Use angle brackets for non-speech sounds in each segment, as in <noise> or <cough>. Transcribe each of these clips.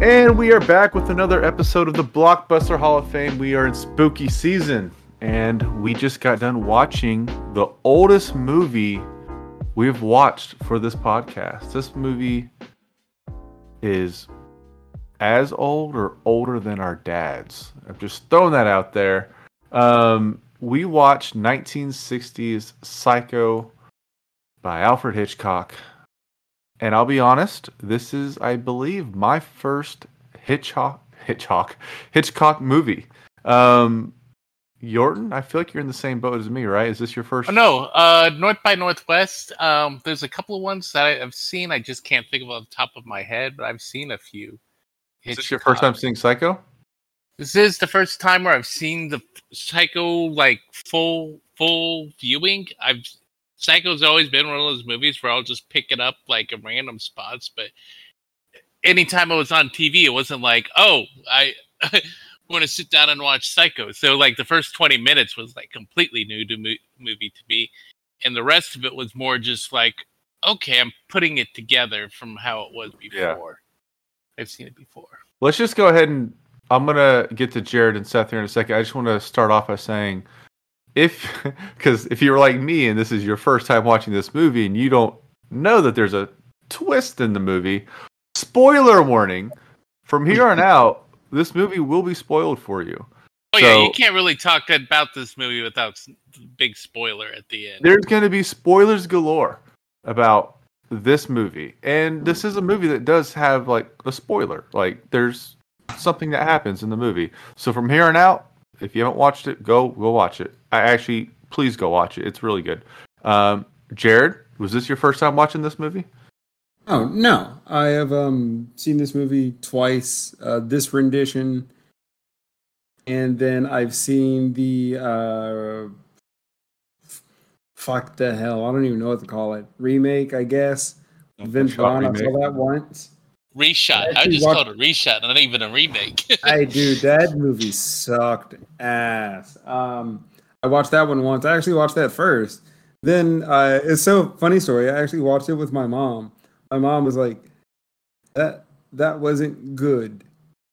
And we are back with another episode of the Blockbuster Hall of Fame. We are in spooky season, and we just got done watching the oldest movie we've watched for this podcast. This movie is as old or older than our dads. I'm just throwing that out there. Um, we watched 1960s Psycho by Alfred Hitchcock. And I'll be honest, this is, I believe, my first Hitchcock Hitchcock Hitchcock movie. Um, Yorton, I feel like you're in the same boat as me, right? Is this your first? Oh, no, uh, North by Northwest. Um, there's a couple of ones that I've seen. I just can't think of off the top of my head, but I've seen a few. Is this your first time seeing Psycho? This is the first time where I've seen the Psycho like full full viewing. I've Psycho's always been one of those movies where I'll just pick it up like in random spots, but anytime I was on TV, it wasn't like, oh, I <laughs> want to sit down and watch Psycho. So like the first twenty minutes was like completely new to mo- movie to me, and the rest of it was more just like, okay, I'm putting it together from how it was before. Yeah. I've seen it before. Let's just go ahead and I'm gonna get to Jarred and Seth here in a second. I just want to start off by saying if <laughs> because if you were like me and this is your first time watching this movie and you don't know that there's a twist in the movie, spoiler warning. From here on <laughs> out, this movie will be spoiled for you. Oh so, yeah, you can't really talk about this movie without big spoiler at the end. There's going to be spoilers galore about this movie, and this is a movie that does have like a spoiler. Like there's something that happens in the movie. So from here on out, if you haven't watched it, go go watch it. I actually please go watch it. It's really good. Um, Jarred, was this your first time watching this movie? Oh no, I have um, seen this movie twice. Uh, this rendition, and then I've seen the uh, fuck the hell. I don't even know what to call it. Remake, I guess. Vince Vaughn. I saw that once. Reshot. I, I just watched... called it reshot, and not even a remake. <laughs> hey, dude, that movie sucked ass. Um, I watched that one once. I actually watched that first. Then uh, it's so funny story. I actually watched it with my mom. My mom was like, "That that wasn't good."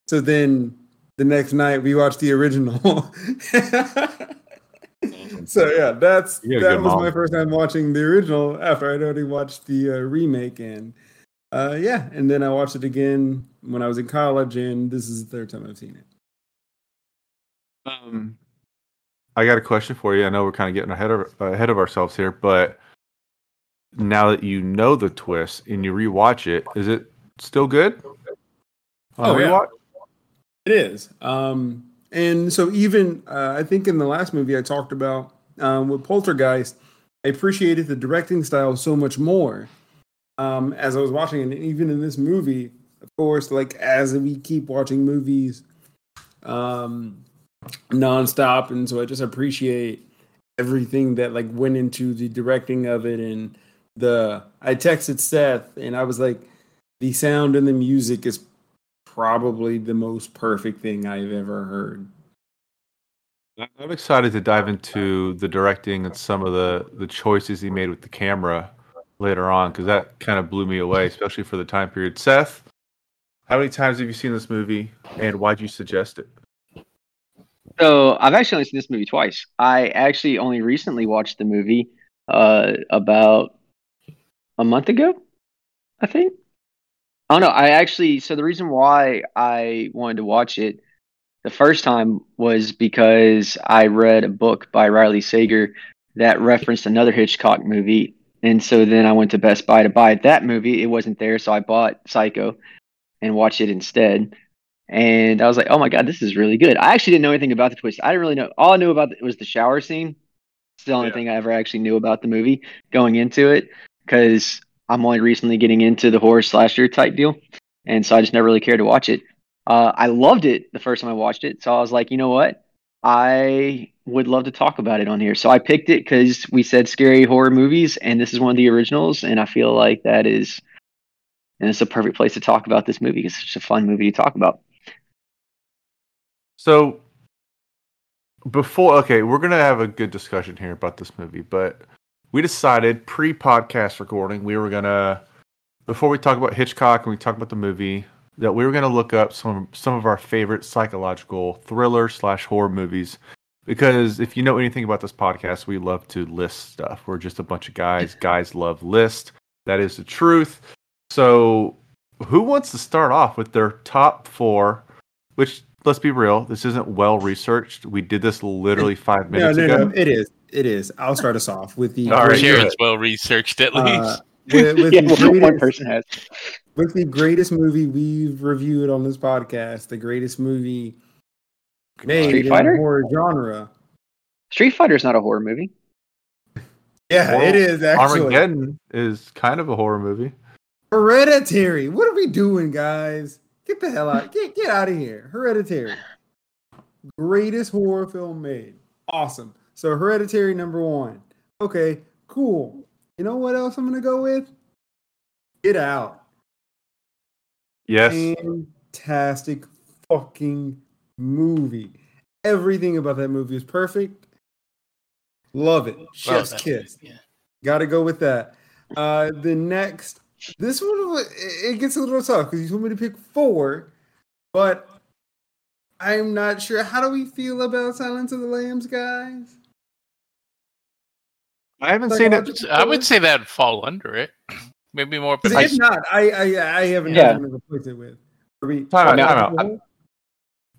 So then the next night we watched the original. <laughs> so yeah, that's that was mom. my first time watching the original after I'd already watched the uh, remake and uh, yeah, and then I watched it again when I was in college, and this is the third time I've seen it. Um, I got a question for you. I know we're kind of getting ahead of ahead of ourselves here, but now that you know the twist and you rewatch it, is it still good? oh yeah, it is. Um, and so even uh, I think in the last movie I talked about um, with Poltergeist, I appreciated the directing style so much more um, as I was watching, and even in this movie, of course, like as we keep watching movies um, nonstop, and so I just appreciate everything that like went into the directing of it and the I texted Seth and I was like the sound and the music is probably the most perfect thing I've ever heard. I'm excited to dive into the directing and some of the the choices he made with the camera later on because that kind of blew me away, especially for the time period. Seth, how many times have you seen this movie, and why'd you suggest it? So I've actually only seen this movie twice. I actually only recently watched the movie uh, about a month ago, I think. Oh no, I actually. So the reason why I wanted to watch it the first time was because I read a book by Riley Sager that referenced another Hitchcock movie and so then I went to Best Buy to buy that movie. It wasn't there, so I bought Psycho and watched it instead. And I was like, "Oh my god, this is really good." I actually didn't know anything about the twist. I didn't really know. All I knew about it was the shower scene. It's the only yeah. thing I ever actually knew about the movie going into it, because I'm only recently getting into the horror slasher type deal, and so I just never really cared to watch it. Uh, I loved it the first time I watched it, so I was like, you know what? I would love to talk about it on here. So I picked it because we said scary horror movies, and this is one of the originals, and I feel like that is, and it's a perfect place to talk about this movie. It's such a fun movie to talk about. So before, okay, we're gonna have a good discussion here about this movie, but we decided pre-podcast recording we were gonna before we talk about Hitchcock and we talk about the movie, that we were to look up some some of our favorite psychological thriller slash horror movies because if you know anything about this podcast, we love to list stuff. We're just a bunch of guys. guys love list. That is the truth. So, who wants to start off with their top four? Which, let's be real, this isn't well researched. We did this literally five minutes no, no, ago. No, it is. It is. I'll start us off with the. All right, it's well researched at uh, least. Uh, with, <laughs> with yeah, the greatest, one person has. With the greatest movie we've reviewed on this podcast, the greatest movie made Street Fighter? in horror genre. Street Fighter is not a horror movie. <laughs> Yeah, well, it is actually. Armageddon is kind of a horror movie. Hereditary. What are we doing, guys? Get the hell out. Get get out of here. Hereditary. Greatest horror film made. Awesome. So Hereditary number one. Okay, cool. You know what else I'm gonna go with? Get out. Yes. Fantastic fucking movie. Everything about that movie is perfect. Love it. Chef's kiss. Yeah. Got to go with that. Uh, the next, this one, it gets a little tough because you told me to pick four, but I'm not sure. How do we feel about Silence of the Lambs, guys? I haven't seen it. I would say that fall under it. Maybe more. If not, I I, I haven't yeah. replaced it with. Time out, time out.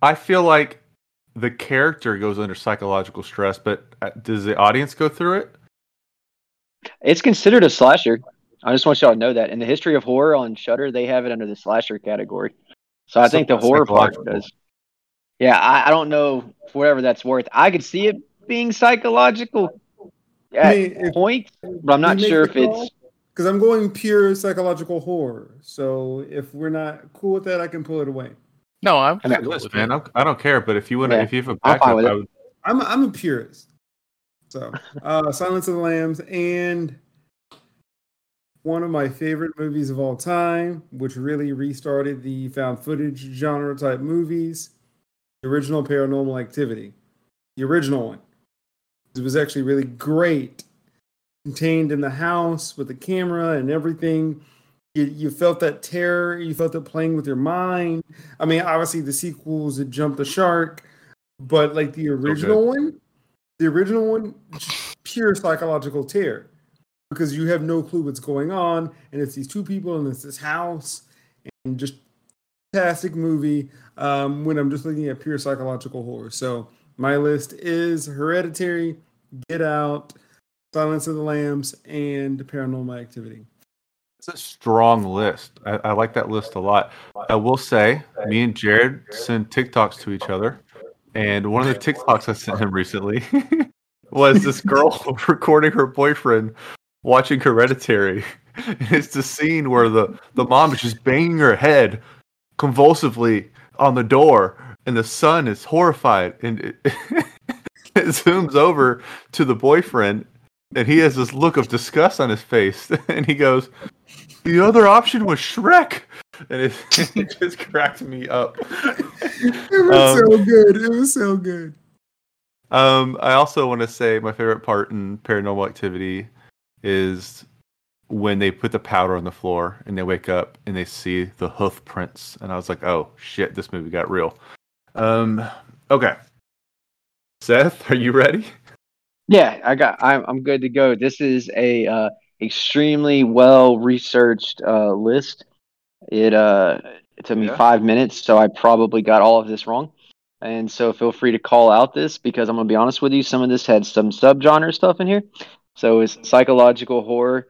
I feel like the character goes under psychological stress, but uh, does the audience go through it? It's considered a slasher. I just want y'all to know that in the history of horror on Shudder, they have it under the slasher category. So I so think the horror part does. Yeah, I, I, don't know whatever that's worth. I could see it being psychological at I mean, point, but I'm not sure if it's because I'm going pure psychological horror. So if we're not cool with that, I can pull it away. No, I'm I mean, listen, man. I'm, I do not care, but if you want to, yeah. if you have a backup, I would... I'm I'm a purist. So, uh, Silence of the Lambs and one of my favorite movies of all time, which really restarted the found footage genre type movies, the original Paranormal Activity, the original one. It was actually really great, contained in the house with the camera and everything you, you felt that terror, you felt it playing with your mind. I mean, obviously the sequels that jumped the shark, but like the original okay. one, the original one, pure psychological terror because you have no clue what's going on, and it's these two people and it's this house, and just fantastic movie. Um, when I'm just looking at pure psychological horror, so my list is Hereditary, Get Out, Silence of the Lambs, and Paranormal Activity. It's a strong list. I, I, like that list a lot. I will say, me and Jarred send TikToks to each other, and one of the TikToks I sent him recently <laughs> was this girl <laughs> recording her boyfriend watching Hereditary. <laughs> It's the scene where the the mom is just banging her head convulsively on the door, and the son is horrified, and it, it zooms over to the boyfriend, and he has this look of disgust on his face, <laughs> and he goes, "The other option was Shrek," and it, <laughs> it just cracked me up. It was um, so good. It was so good. Um, I also want to say my favorite part in Paranormal Activity is when they put the powder on the floor and they wake up and they see the hoof prints, and I was like, "Oh shit, this movie got real." Um, okay, Seth, are you ready? Yeah, I got. I'm I'm good to go. This is a uh, extremely well researched uh, list. It uh it took me yeah. five minutes, so I probably got all of this wrong. And so feel free to call out this because I'm gonna be honest with you. Some of this had some subgenre stuff in here. So it's psychological horror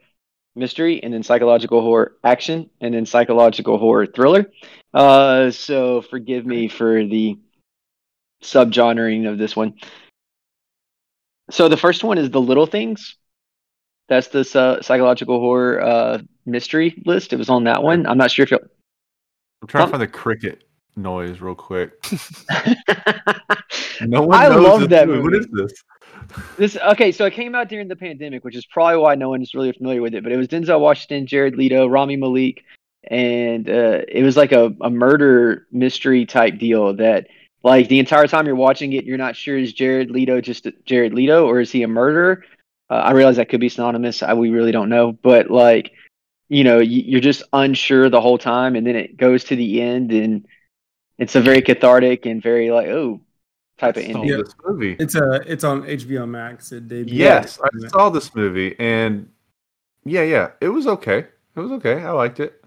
mystery, and then psychological horror action, and then psychological horror thriller. Uh, so forgive me for the subgenring of this one. So the first one is the little things. That's this uh, psychological horror uh, mystery list. It was on that one. I'm not sure if you'll. I'm trying to find the cricket noise real quick. <laughs> no one I love that movie. What is this? This okay, so it came out during the pandemic, which is probably why no one is really familiar with it. But it was Denzel Washington, Jared Leto, Rami Malek, and uh, it was like a, a murder mystery type deal that like the entire time you're watching it, you're not sure is Jared Leto just Jared Leto or is he a murderer? Uh, I realize that could be synonymous. I, we really don't know, but like you know you're just unsure the whole time, and then it goes to the end, and it's a very cathartic and very like oh type of ending. This movie. It's a it's on HBO Max. It debuted. Yes, I saw this movie, and yeah, yeah, it was okay. It was okay. I liked it.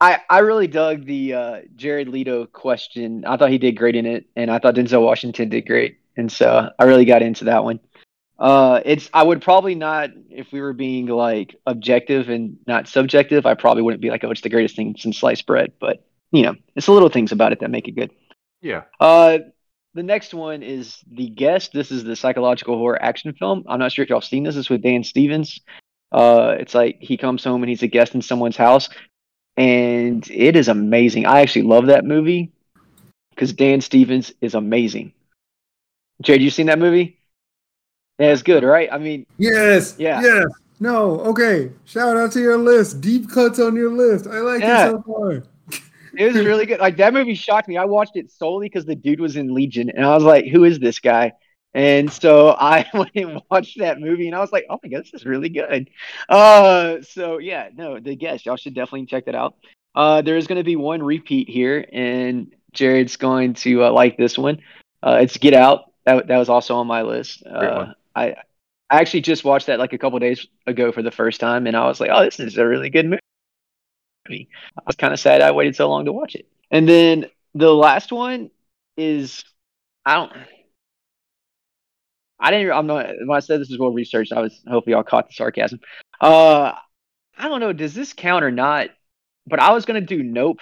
I, I really dug the uh, Jared Leto question. I thought he did great in it, and I thought Denzel Washington did great, and so I really got into that one. Uh, it's I would probably not if we were being like objective and not subjective. I probably wouldn't be like, oh, it's the greatest thing since sliced bread. But you know, it's the little things about it that make it good. Yeah. Uh, the next one is the guest. This is the psychological horror action film. I'm not sure if y'all seen this. It's with Dan Stevens. Uh, it's like he comes home and he's a guest in someone's house, and it is amazing. I actually love that movie because Dan Stevens is amazing. Jarred, you seen that movie? Yeah, it's good, right? I mean, yes, yeah, yes. No, okay. Shout out to your list. Deep cuts on your list. I like yeah. it so far. it was really good. Like that movie shocked me. I watched it solely because the dude was in Legion, and I was like, "Who is this guy?" And so I <laughs> went and watched that movie, and I was like, "Oh my god, this is really good." Uh, so yeah, no, the guest, y'all should definitely check that out. Uh, there is going to be one repeat here, and Jarred's going to uh, like this one. Uh, it's Get Out. That that was also on my list. Uh, I I actually just watched that like a couple days ago for the first time, and I was like, "Oh, this is a really good movie." I was kind of sad I waited so long to watch it. And then the last one is I don't. I didn't. I'm not. When I said this is well researched, I was hopefully y'all caught the sarcasm. Uh, I don't know. Does this count or not? But I was gonna do Nope,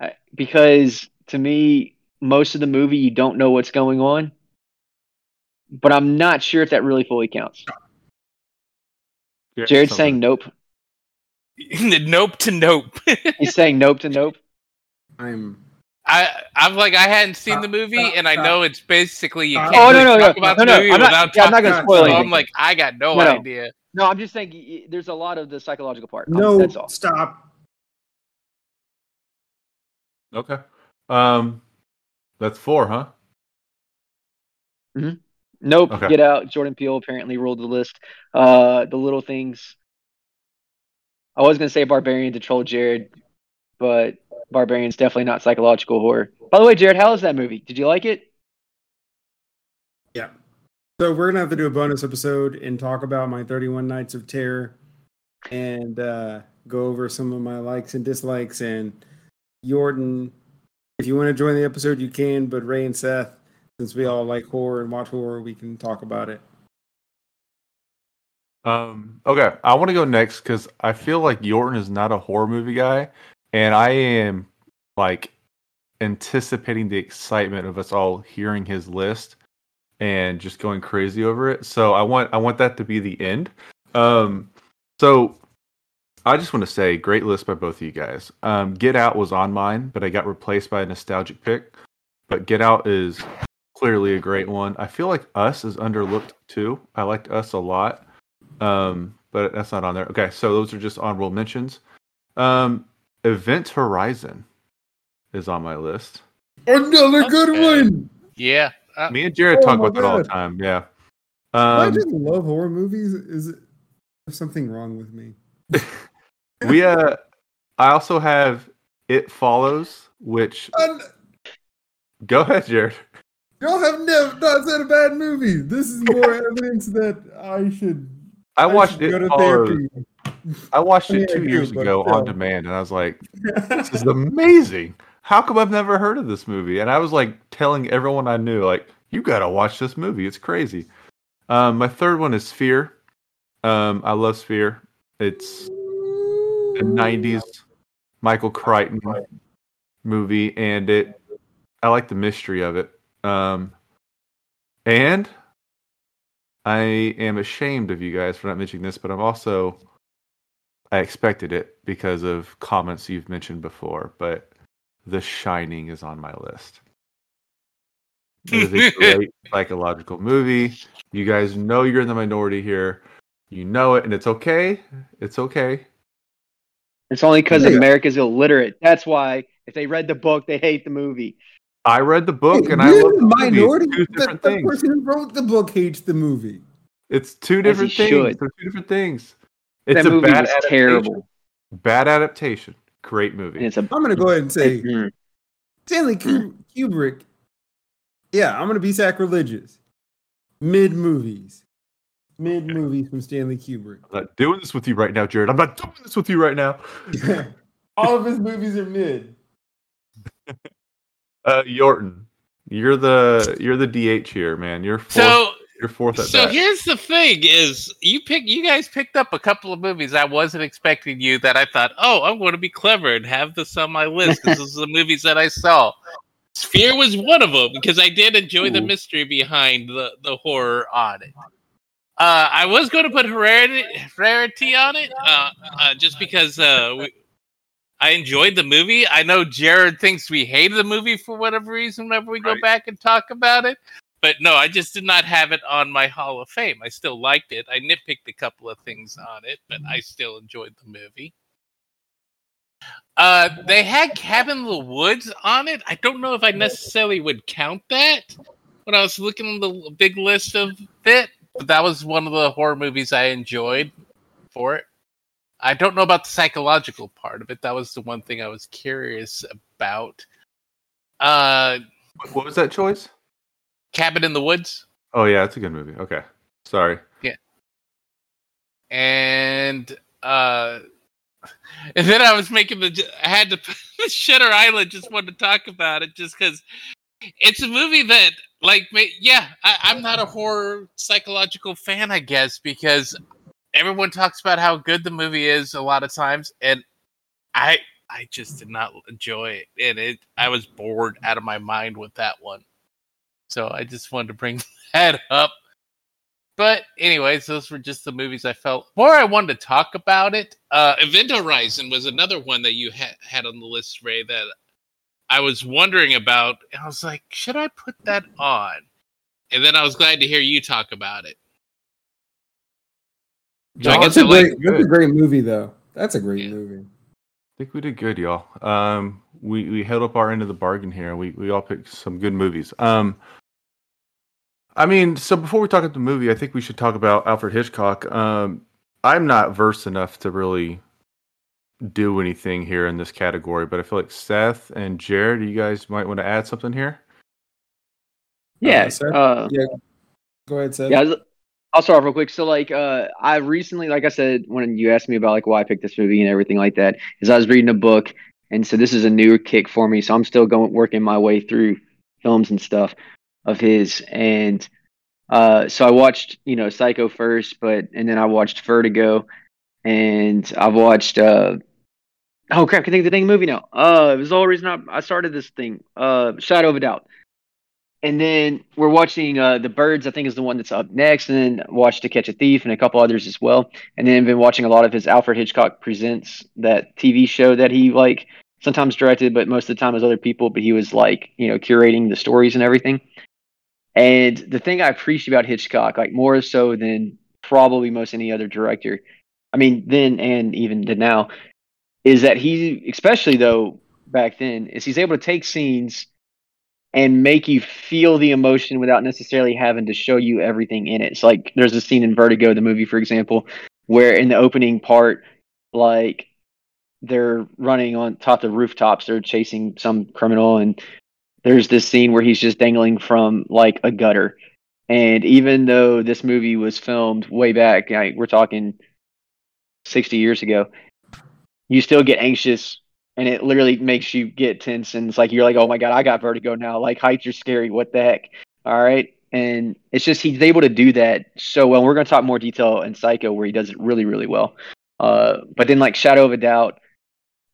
uh, because to me, most of the movie you don't know what's going on but I'm not sure if that really fully counts. Yeah, Jarred's saying nope. <laughs> nope to nope. He's saying nope to <laughs> nope. I'm. I I'm like I hadn't seen uh, the movie, uh, and I know it's basically you can't oh, no, no, talk no, about no, the movie I'm not, yeah, I'm not gonna spoil it. So I'm like I got no, no, idea. No, I'm just saying there's a lot of the psychological part. No, that's all. Stop. Okay. Um, that's four, huh? Mm-hmm. Nope. Okay. Get out. Jordan Peele apparently ruled the list. Uh, the little things. I was gonna say Barbarian to troll Jarred, but Barbarian's definitely not psychological horror. By the way, Jarred, how was that movie? Did you like it? Yeah. So we're gonna have to do a bonus episode and talk about my 31 Nights of Terror, and uh, go over some of my likes and dislikes. And Yorton, if you want to join the episode, you can. But Ray and Seth, since we all like horror and watch horror, we can talk about it. Um. Okay, I want to go next because I feel like Yorton is not a horror movie guy, and I am like anticipating the excitement of us all hearing his list and just going crazy over it. So I want I want that to be the end. Um. So I just want to say, great list by both of you guys. Um, Get Out was on mine, but I got replaced by a nostalgic pick. But Get Out is clearly a great one. I feel like Us is underlooked too. I liked Us a lot, um, but that's not on there. Okay, so those are just honorable mentions. Um, Event Horizon is on my list. Another good okay. one. Yeah, uh, me and Jarred oh talk about God. that all the time. Yeah. Um, I just love horror movies. Is it something wrong with me? <laughs> we uh, I also have It Follows, which. <laughs> Go ahead, Jarred. Y'all have never not said a bad movie. This is <laughs> more evidence that I should. I watched I it. Follows, I watched it two years ago on demand, and I was like, <laughs> "This is amazing! How come I've never heard of this movie?" And I was like telling everyone I knew, like, "You gotta watch this movie. It's crazy." Um, my third one is Sphere. Um, I love Sphere. It's a '90s Michael Crichton movie, and it. I like the mystery of it. Um, and I am ashamed of you guys for not mentioning this, but I'm also I expected it because of comments you've mentioned before. But The Shining is on my list. It is a <laughs> great psychological movie. You guys know you're in the minority here. You know it, and it's okay. It's okay. It's only because yeah. America's illiterate. That's why. If they read the book, they hate the movie. I read the book and I love the minority. Two different the, the person who wrote the book hates the movie. It's two different things. They're two different things. It's that a movie bad was terrible. Bad adaptation, great movie. And it's a, I'm going to go ahead and say Stanley Kubrick. Yeah, I'm going to be sacrilegious. Mid movies. Mid movies from Stanley Kubrick. I'm not doing this with you right now, Jarred. I'm not doing this with you right now. <laughs> All of his movies are mid. <laughs> uh, Yorton, you're the you're the DH here, man. You're fourth, so you're fourth at so that. here's the thing: is you pick you guys picked up a couple of movies I wasn't expecting you that I thought, oh, I'm going to be clever and have this on my list because this is the movies that I saw. Sphere was one of them because I did enjoy Ooh. the mystery behind the the horror on it. Uh, I was going to put Heredity, Heredity on it, uh, uh, just because uh, we, I enjoyed the movie. I know Jarred thinks we hated the movie for whatever reason whenever we right. go back and talk about it. But no, I just did not have it on my Hall of Fame. I still liked it. I nitpicked a couple of things on it, but I still enjoyed the movie. Uh, they had Cabin in the Woods on it. I don't know if I necessarily would count that when I was looking at the big list of it, but that was one of the horror movies I enjoyed for it. I don't know about the psychological part of it. That was the one thing I was curious about. Uh, what was that choice? Cabin in the Woods. Oh yeah, it's a good movie. Okay, sorry. Yeah. And uh, <laughs> and then I was making the. I had to <laughs> Shutter Island. Just wanted to talk about it, just because it's a movie that, like, yeah, I, I'm not a horror psychological fan, I guess, because everyone talks about how good the movie is a lot of times, and I I just did not enjoy it, and it I was bored out of my mind with that one. So I just wanted to bring <laughs> that up. But anyways, those were just the movies I felt more I wanted to talk about it. Uh Event Horizon was another one that you had had on the list, Ray, that I was wondering about. And I was like, should I put that on? And then I was glad to hear you talk about it. So no, that's, a great, that's a great movie, though. That's a great yeah. movie. I think we did good, y'all. Um, we we held up our end of the bargain here. We we all picked some good movies. Um, I mean, so before we talk about the movie, I think we should talk about Alfred Hitchcock. Um, I'm not versed enough to really do anything here in this category, but I feel like Seth and Jarred, you guys might want to add something here. Yeah, uh, uh, yeah. Go ahead, Seth. Yeah, I'll start off real quick. So, like, uh, I recently, like I said, when you asked me about like why I picked this movie and everything like that, is I was reading a book, and so this is a new kick for me. So I'm still going working my way through films and stuff of his, and uh, so I watched, you know, Psycho first, but and then I watched Vertigo, and I've watched. Uh, oh crap! Can I think of the dang movie now? Uh, it was the whole reason I, I started this thing. Uh, Shadow of a Doubt and then we're watching uh, the birds i think is the one that's up next and then watch to catch a thief and a couple others as well and then I've been watching a lot of his alfred hitchcock presents that tv show that he like sometimes directed but most of the time was other people but he was like you know curating the stories and everything and the thing i appreciate about hitchcock like more so than probably most any other director i mean then and even to now is that he especially though back then is he's able to take scenes and make you feel the emotion without necessarily having to show you everything in it. It's like there's a scene in Vertigo, the movie, for example, where in the opening part, like they're running on top of rooftops, they're chasing some criminal, and there's this scene where he's just dangling from like a gutter. And even though this movie was filmed way back, like, we're talking 60 years ago, you still get anxious and it literally makes you get tense and it's like you're like oh my god i got vertigo now. Like heights are scary. What the heck? All right? And it's just he's able to do that so well. We're going to talk more detail in psycho where he does it really really well. Uh, but then like shadow of a doubt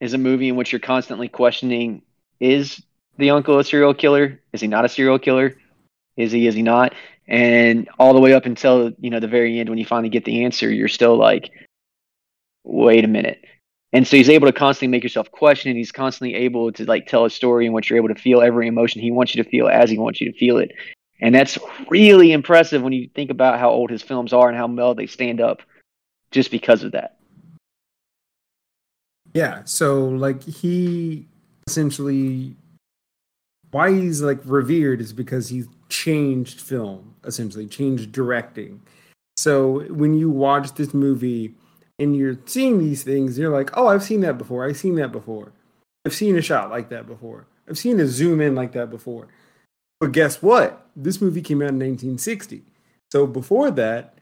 is a movie in which you're constantly questioning is the uncle a serial killer? Is he not a serial killer? Is he is he not? And all the way up until you know the very end when you finally get the answer you're still like wait a minute. And so he's able to constantly make yourself question and he's constantly able to like tell a story in which you're able to feel every emotion he wants you to feel as he wants you to feel it. And that's really impressive when you think about how old his films are and how well they stand up just because of that. Yeah so like he essentially why he's like revered is because he changed film essentially changed directing so when you watch this movie and you're seeing these things, you're like, oh, I've seen that before. I've seen that before. I've seen a shot like that before. I've seen a zoom in like that before. But guess what? This movie came out in 1960. So before that,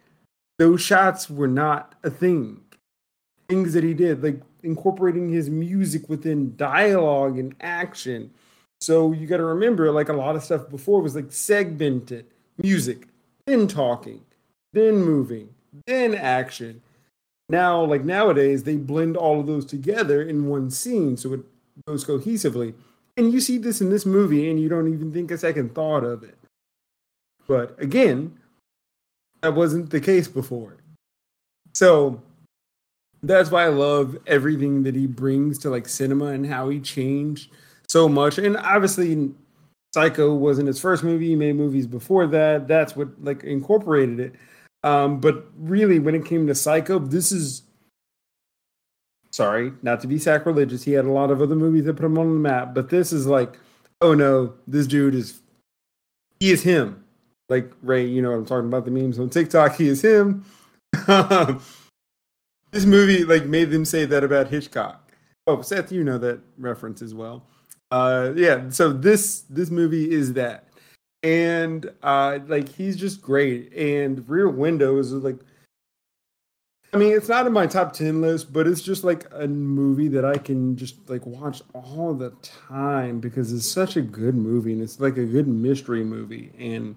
those shots were not a thing. Things that he did, like incorporating his music within dialogue and action. So you got to remember, like a lot of stuff before was like segmented music, then talking, then moving, then action. Now, like nowadays, they blend all of those together in one scene so it goes cohesively. And you see this in this movie and you don't even think a second thought of it. But again, that wasn't the case before. So that's why I love everything that he brings to like cinema and how he changed so much. And obviously Psycho wasn't his first movie. He made movies before that. That's what like incorporated it. Um, but really, when it came to Psycho, this is sorry, not to be sacrilegious. He had a lot of other movies that put him on the map, but this is like, oh no, this dude is he is him. Like Ray, you know what I'm talking about the memes on TikTok. He is him. <laughs> this movie like made them say that about Hitchcock. Oh, Seth, you know that reference as well uh yeah so this this movie is that. And uh like he's just great. And rear window is like i mean it's not in my top 10 list but it's just like a movie that i can just like watch all the time because it's such a good movie and it's like a good mystery movie. And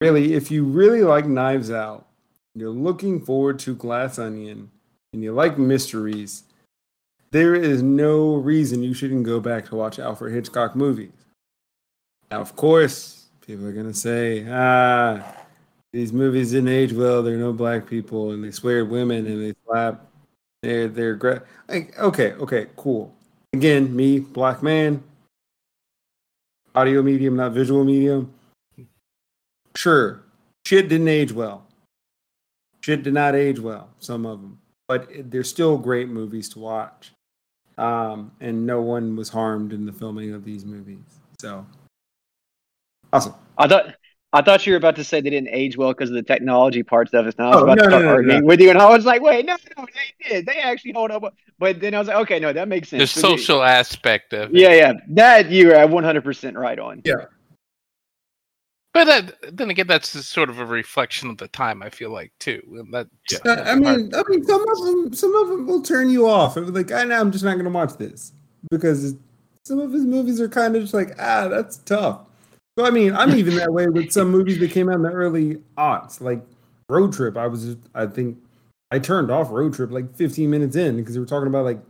really if you really like knives out you're looking forward to glass onion and you like mysteries there is no reason you shouldn't go back to watch Alfred Hitchcock movies. Now, of course, people are gonna say, ah, these movies didn't age well. There are no black people, and they swear at women, and they slap. They're they're great. Like, okay, okay, cool. Again, me, black man, audio medium, not visual medium. Sure, shit didn't age well. Shit did not age well. Some of them, but they're still great movies to watch um, and no one was harmed in the filming of these movies. So awesome. I thought I thought you were about to say they didn't age well because of the technology parts of it. And I was oh, about no, to start no, no, arguing with you, and I was like, "Wait, no, no, they did. They actually hold up." But then I was like, "Okay, no, that makes sense." The social aspect of it. Yeah, yeah, that you are one hundred percent right on. Yeah, but that, then again, that's sort of a reflection of the time. I feel like too. And that, yeah. Uh, I mean, I mean, some of them, some of them will turn you off. Like, I know I'm just not going to watch this because some of his movies are kind of just like, ah, that's tough. So I mean, I'm <laughs> even that way with some movies that came out in the early aughts, like Road Trip. I was, just, I think, I turned off Road Trip like 15 minutes in because they were talking about like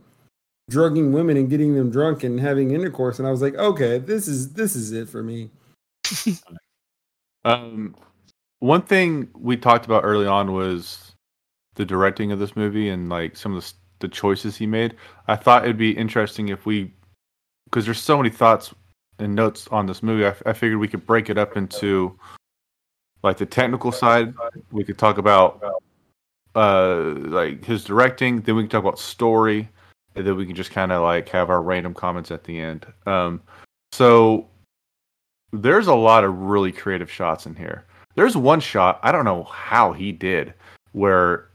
drugging women and getting them drunk and having intercourse, and I was like, okay, this is this is it for me. <laughs> Um, one thing we talked about early on was the directing of this movie and like some of the the choices he made. I thought it'd be interesting if we, because there's so many thoughts and notes on this movie. I, I figured we could break it up into like the technical side. We could talk about uh like his directing. Then we can talk about story, and then we can just kind of like have our random comments at the end. Um, so there's a lot of really creative shots in here. There's one shot, I don't know how he did, where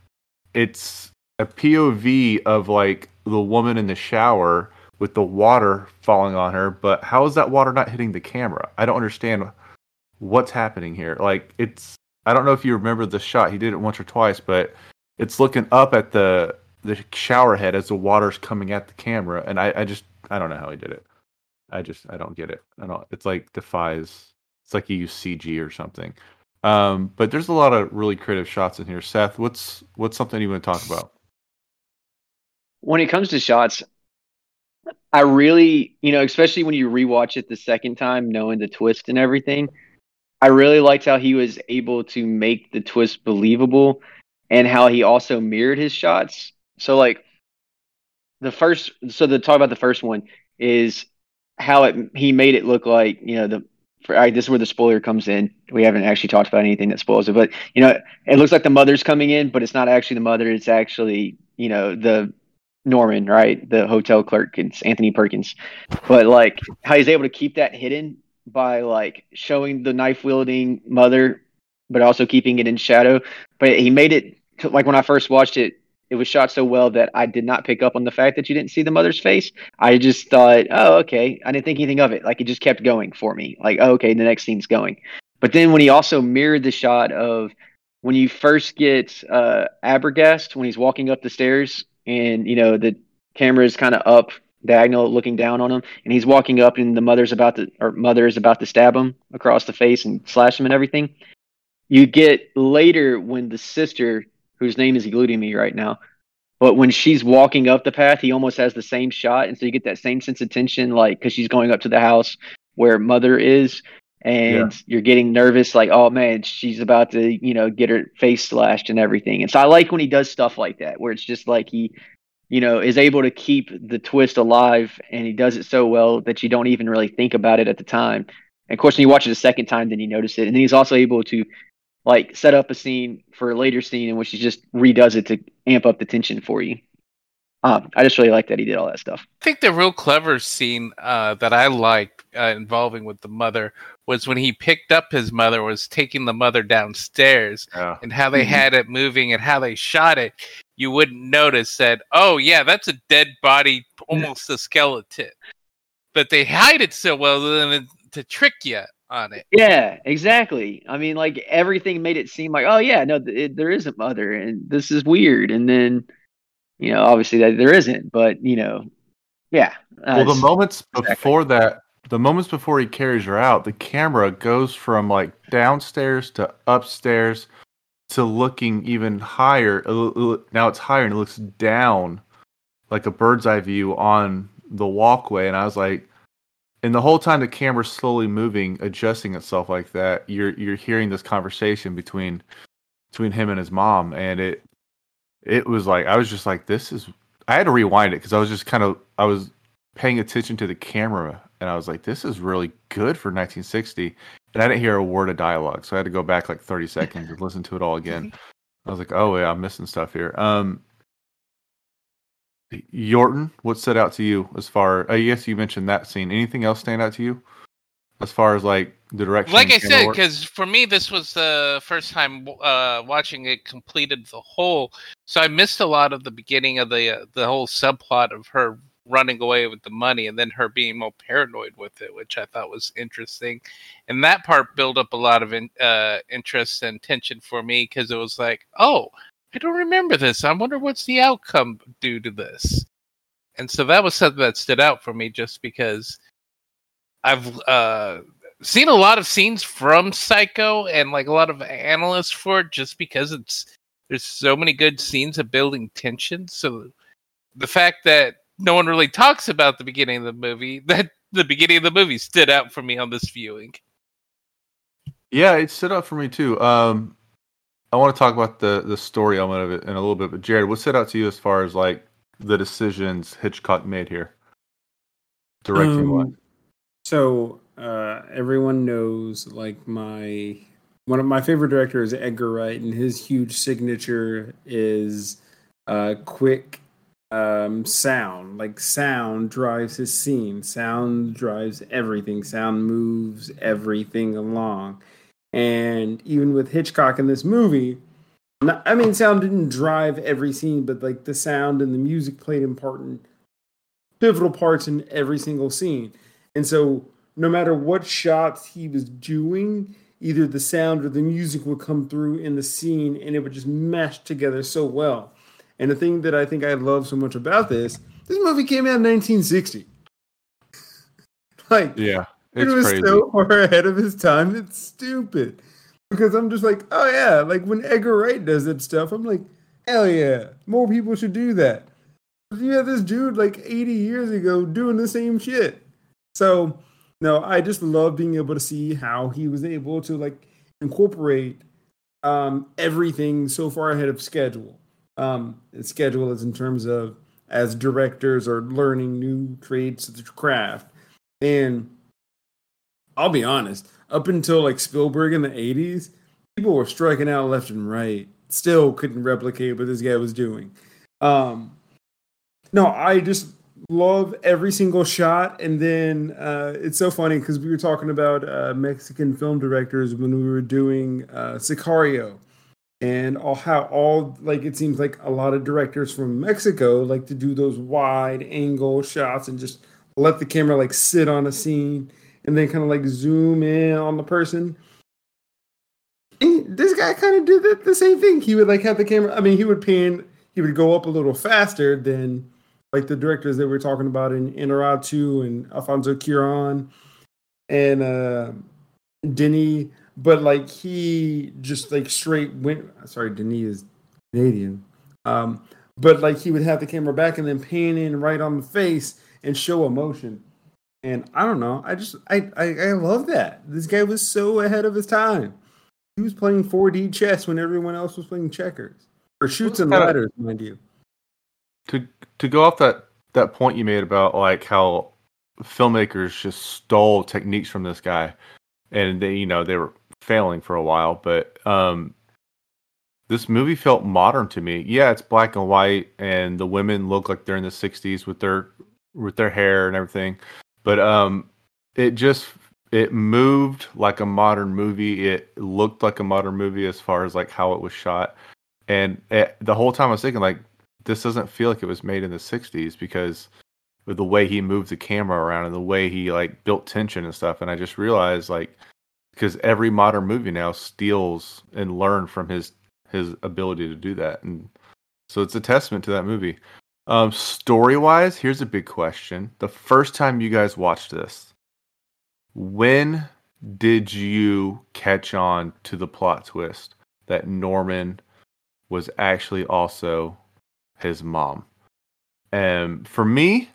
it's a POV of like the woman in the shower with the water falling on her, but how is that water not hitting the camera? I don't understand what's happening here. Like it's I don't know if you remember the shot. He did it once or twice, but it's looking up at the the shower head as the water's coming at the camera, and I, I just I don't know how he did it. I just I don't get it. I don't. It's like defies. It's like you use CG or something. Um, but there's a lot of really creative shots in here. Seth, what's what's something you want to talk about? When it comes to shots, I really, you know, especially when you rewatch it the second time, knowing the twist and everything, I really liked how he was able to make the twist believable and how he also mirrored his shots. So like the first so the talk about the first one is how it he made it look like you know the for, right, this is where the spoiler comes in. We haven't actually talked about anything that spoils it, but you know, it looks like the mother's coming in, but it's not actually the mother. It's actually you know the Norman, right, the hotel clerk. It's Anthony Perkins, but like how he's able to keep that hidden by like showing the knife wielding mother, but also keeping it in shadow. But he made it like when I first watched it, it was shot so well that I did not pick up on the fact that you didn't see the mother's face. I just thought, oh, okay. I didn't think anything of it. Like it just kept going for me. Like, oh, okay, the next scene's going. But then when he also mirrored the shot of when you first get uh, Arbogast when he's walking up the stairs, and you know the camera is kind of up diagonal, looking down on him, and he's walking up, and the mother's about to or mother is about to stab him across the face and slash him and everything. You get later when the sister, whose name is eluding me right now, but when she's walking up the path, he almost has the same shot, and so you get that same sense of tension, like because she's going up to the house where mother is, and yeah. you're getting nervous, like, oh man, she's about to, you know, get her face slashed and everything. And so I like when he does stuff like that, where it's just like he, you know, is able to keep the twist alive, and he does it so well that you don't even really think about it at the time. And of course, when you watch it a second time, then you notice it, and then he's also able to like set up a scene for a later scene in which he just redoes it to amp up the tension for you. Um, I just really like that he did all that stuff. I think the real clever scene uh, that I liked uh, involving with the mother was when he picked up his mother, was taking the mother downstairs, yeah. and how they mm-hmm. had it moving and how they shot it. You wouldn't notice that. Oh yeah, that's a dead body, almost a skeleton. But they hide it so well to trick you on it. Yeah, exactly. I mean, like everything made it seem like, oh yeah, no, it, there is a mother, and this is weird. And then, you know, obviously that there isn't, but you know, yeah. well, the moments exactly. before that, the moments before he carries her out, the camera goes from like downstairs to upstairs to looking even higher. Now it's higher and it looks down like a bird's eye view on the walkway. And I was like, and the whole time the camera's slowly moving, adjusting itself like that, you're you're hearing this conversation between between him and his mom, and it it was like I was just like, this is. I had to rewind it because I was just kind of I was paying attention to the camera, and I was like, this is really good for 1960. And I didn't hear a word of dialogue, so I had to go back like 30 seconds and listen to it all again. <laughs> I was like, oh yeah, I'm missing stuff here. Um, Yorton, what stood out to you as far? I guess you mentioned that scene. Anything else stand out to you as far as like the direction? Like I said, because for me this was the first time uh, watching it completed the whole, so I missed a lot of the beginning of the uh, the whole subplot of her running away with the money and then her being more paranoid with it, which I thought was interesting. And that part built up a lot of in, uh, interest and tension for me because it was like, oh, I don't remember this. I wonder what's the outcome due to this. And so that was something that stood out for me just because I've uh, seen a lot of scenes from Psycho and like a lot of analysts for it just because it's there's so many good scenes of building tension. So the fact that no one really talks about the beginning of the movie, <laughs> that the beginning of the movie stood out for me on this viewing. Yeah, it stood out for me too. Um, I want to talk about the the story element of it in a little bit. But Jarred, what stood out to you as far as like the decisions Hitchcock made here, directing um, wise? So uh, everyone knows like my one of my favorite directors, is Edgar Wright, and his huge signature is uh, quick um, sound. Like sound drives his scene. Sound drives everything. Sound moves everything along. And even with Hitchcock in this movie, not, I mean, sound didn't drive every scene, but like the sound and the music played important, pivotal parts in every single scene. And so, no matter what shots he was doing, either the sound or the music would come through in the scene and it would just mesh together so well. And the thing that I think I love so much about this, this movie came out in 1960. <laughs> like, yeah, it was crazy. so far <laughs> ahead of his time. It's stupid because I'm just like, oh yeah, like when Edgar Wright does that stuff, I'm like, hell yeah, more people should do that. You have this dude like 80 years ago doing the same shit. So no, I just love being able to see how he was able to like incorporate um, everything so far ahead of schedule. Um, schedule is in terms of as directors or learning new trades of the craft. And I'll be honest, up until like Spielberg in the 80s, people were striking out left and right. Still couldn't replicate what this guy was doing. Um, no, I just love every single shot. And then uh, it's so funny because we were talking about uh, Mexican film directors when we were doing uh, Sicario. and all how all like it seems like a lot of directors from Mexico like to do those wide angle shots and just let the camera like sit on a scene and then kind of like zoom in on the person. And this guy kind of did the, the same thing. He would like have the camera. I mean, he would pan. He would go up a little faster than like the directors that we're talking about in Inarritu and Alfonso Cuarón and uh Denis but like he just like straight went. Sorry, Denis is Canadian. Um, but like he would have the camera back and then pan in right on the face and show emotion. And I don't know. I just I, I I love that. This guy was so ahead of his time. He was playing 4D chess when everyone else was playing checkers or Chutes and Ladders, mind you. To to go off that that point you made about like how filmmakers just stole techniques from this guy, and they you know they were failing for a while, but um, this movie felt modern to me. Yeah, it's black and white, and the women look like they're in the '60s with their with their hair and everything, but um, it just it moved like a modern movie. It looked like a modern movie as far as like how it was shot, and it, the whole time I was thinking like this doesn't feel like it was made in the '60s because with the way he moved the camera around and the way he like built tension and stuff. And I just realized like because every modern movie now steals and learn from his his ability to do that and so it's a testament to that movie um story wise here's a big question the first time you guys watched this when did you catch on to the plot twist that norman was actually also his mom and for me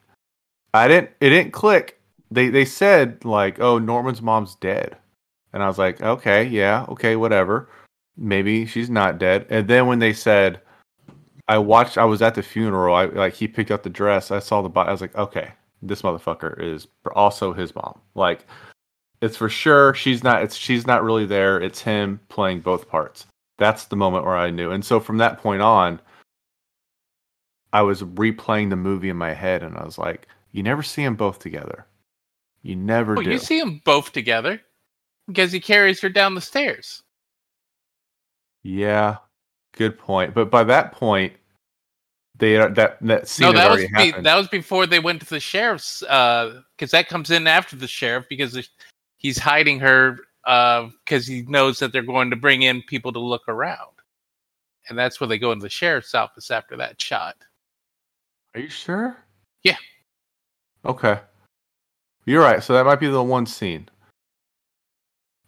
i didn't it didn't click they they said like oh norman's mom's dead and I was like, okay, yeah, okay, whatever. Maybe she's not dead. And then when they said, I watched, I was at the funeral. I like he picked up the dress. I saw the body. I was like, okay, this motherfucker is also his mom. Like, it's for sure. She's not. It's she's not really there. It's him playing both parts. That's the moment where I knew. And so from that point on, I was replaying the movie in my head, and I was like, you never see them both together. You never oh, well, do. You see them both together because he carries her down the stairs. Yeah, good point. But by that point, they are that that scene no, that was be, that was before they went to the sheriff's because uh, that comes in after the sheriff because he's hiding her because uh, he knows that they're going to bring in people to look around, and that's when they go into the sheriff's office after that shot. Are you sure? Yeah. Okay. You're right. So that might be the one scene.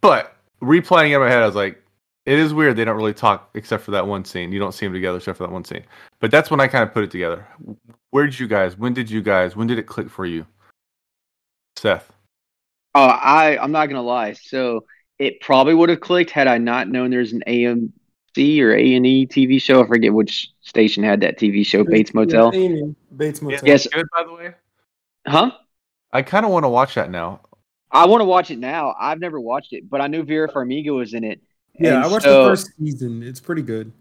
But replaying it in my head, I was like, it is weird they don't really talk except for that one scene. You don't see them together except for that one scene. But that's when I kind of put it together. Where did you guys? When did you guys? When did it click for you, Seth? Oh, I I'm not gonna lie. So it probably would have clicked had I not known there's an AMC or A and E TV show. I forget which station had that TV show, Bates Motel. Yeah, Bates Motel. Yes. Good, by the way. Huh? I kind of want to watch that now. I want to watch it now. I've never watched it, but I knew Vera Farmiga was in it. Yeah, I watched so, the first season. It's pretty good.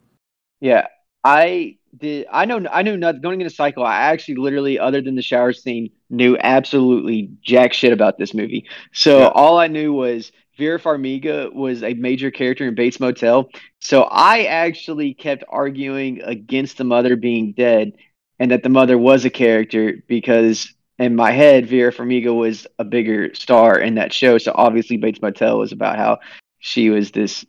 Yeah, I did. I know. I knew nothing going into Psycho. I actually, literally, other than the shower scene, knew absolutely jack shit about this movie. So yeah. all I knew was Vera Farmiga was a major character in Bates Motel. So I actually kept arguing against the mother being dead and that the mother was a character because in my head, Vera Farmiga was a bigger star in that show. So obviously, Bates Motel was about how she was this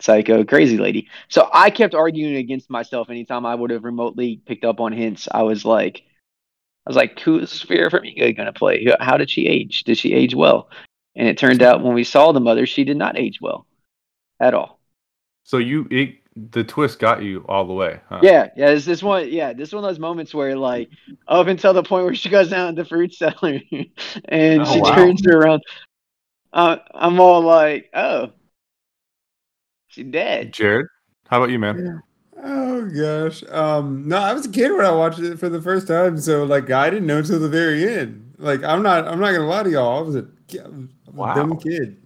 psycho crazy lady. So I kept arguing against myself anytime I would have remotely picked up on hints. I was like, I was like, who is fear Vera Farmiga going to play? How did she age? Did she age well? And it turned out when we saw the mother, she did not age well at all. So you it, the twist got you all the way. Huh? Yeah, yeah. This this one, yeah, this one of those moments where like up until the point where she goes down to the fruit cellar <laughs> and oh, she wow. turns around. Uh, I'm all like, oh, she's dead. Jarred, how about you, man? Yeah. Oh gosh. Um no, I was a kid when I watched it for the first time, so like I didn't know until the very end. Like I'm not I'm not gonna lie to y'all. I was a, I was wow. a dumb kid.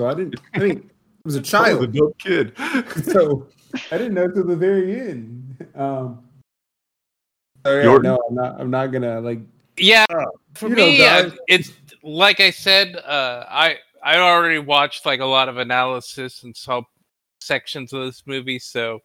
So I didn't I mean I was a <laughs> child. a dumb kid. <laughs> so I didn't know until the very end. Um, so yeah, no, I'm not. I'm not gonna like. Yeah, uh, for me, know, uh, it's like I said. Uh, I I already watched like a lot of analysis and saw sections of this movie, so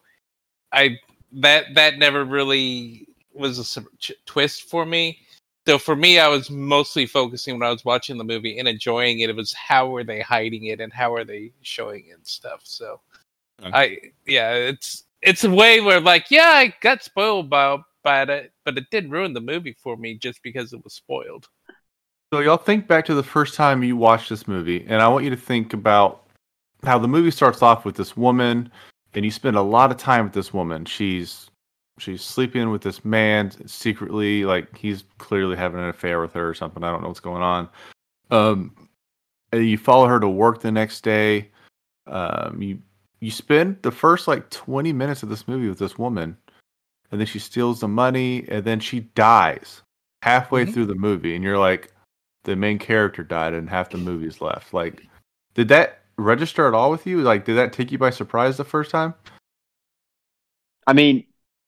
I that that never really was a twist for me. So for me, I was mostly focusing when I was watching the movie and enjoying it. It was how are they hiding it and how are they showing it and stuff. So okay. I yeah, it's it's a way where like yeah, I got spoiled by by it, but it didn't ruin the movie for me just because it was spoiled. So y'all think back to the first time you watched this movie, and I want you to think about how the movie starts off with this woman, and you spend a lot of time with this woman. She's she's sleeping with this man secretly, like he's clearly having an affair with her or something. I don't know what's going on. Um, you follow her to work the next day. Um, you you spend the first like 20 minutes of this movie with this woman and then she steals the money and then she dies halfway mm-hmm. through the movie and you're like the main character died and half the movie's left. Like, did that register at all with you? Like, did that take you by surprise the first time? I mean,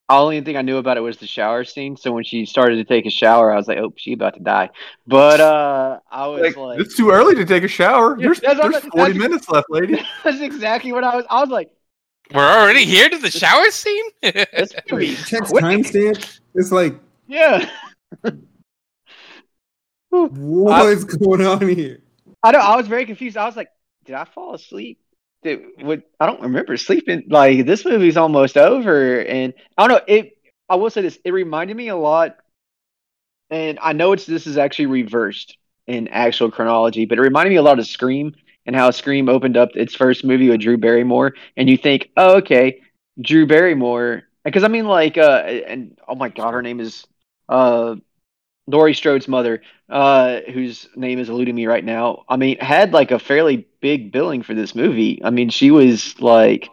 the only thing I knew about it was the shower scene. So when she started to take a shower, I was like, "Oh, she about to die." But uh, I was like, like "It's too early to take a shower. There's, there's forty minutes left, lady." <laughs> That's exactly what I was. I was like, "We're already here to the shower scene." That's pretty timestamp. It's like, yeah. what <laughs> is going on here? I don't. I was very confused. I was like, did I fall asleep? Did, what, I don't remember sleeping. Like this movie's almost over, and I don't know. It. I will say this. It reminded me a lot, and I know it's this is actually reversed in actual chronology, but it reminded me a lot of Scream and how Scream opened up its first movie with Drew Barrymore, and you think, oh, okay, Drew Barrymore, because I mean, like, uh, and oh my god, her name is uh Laurie Strode's mother, uh, whose name is eluding me right now, I mean, had like a fairly big billing for this movie. I mean, she was like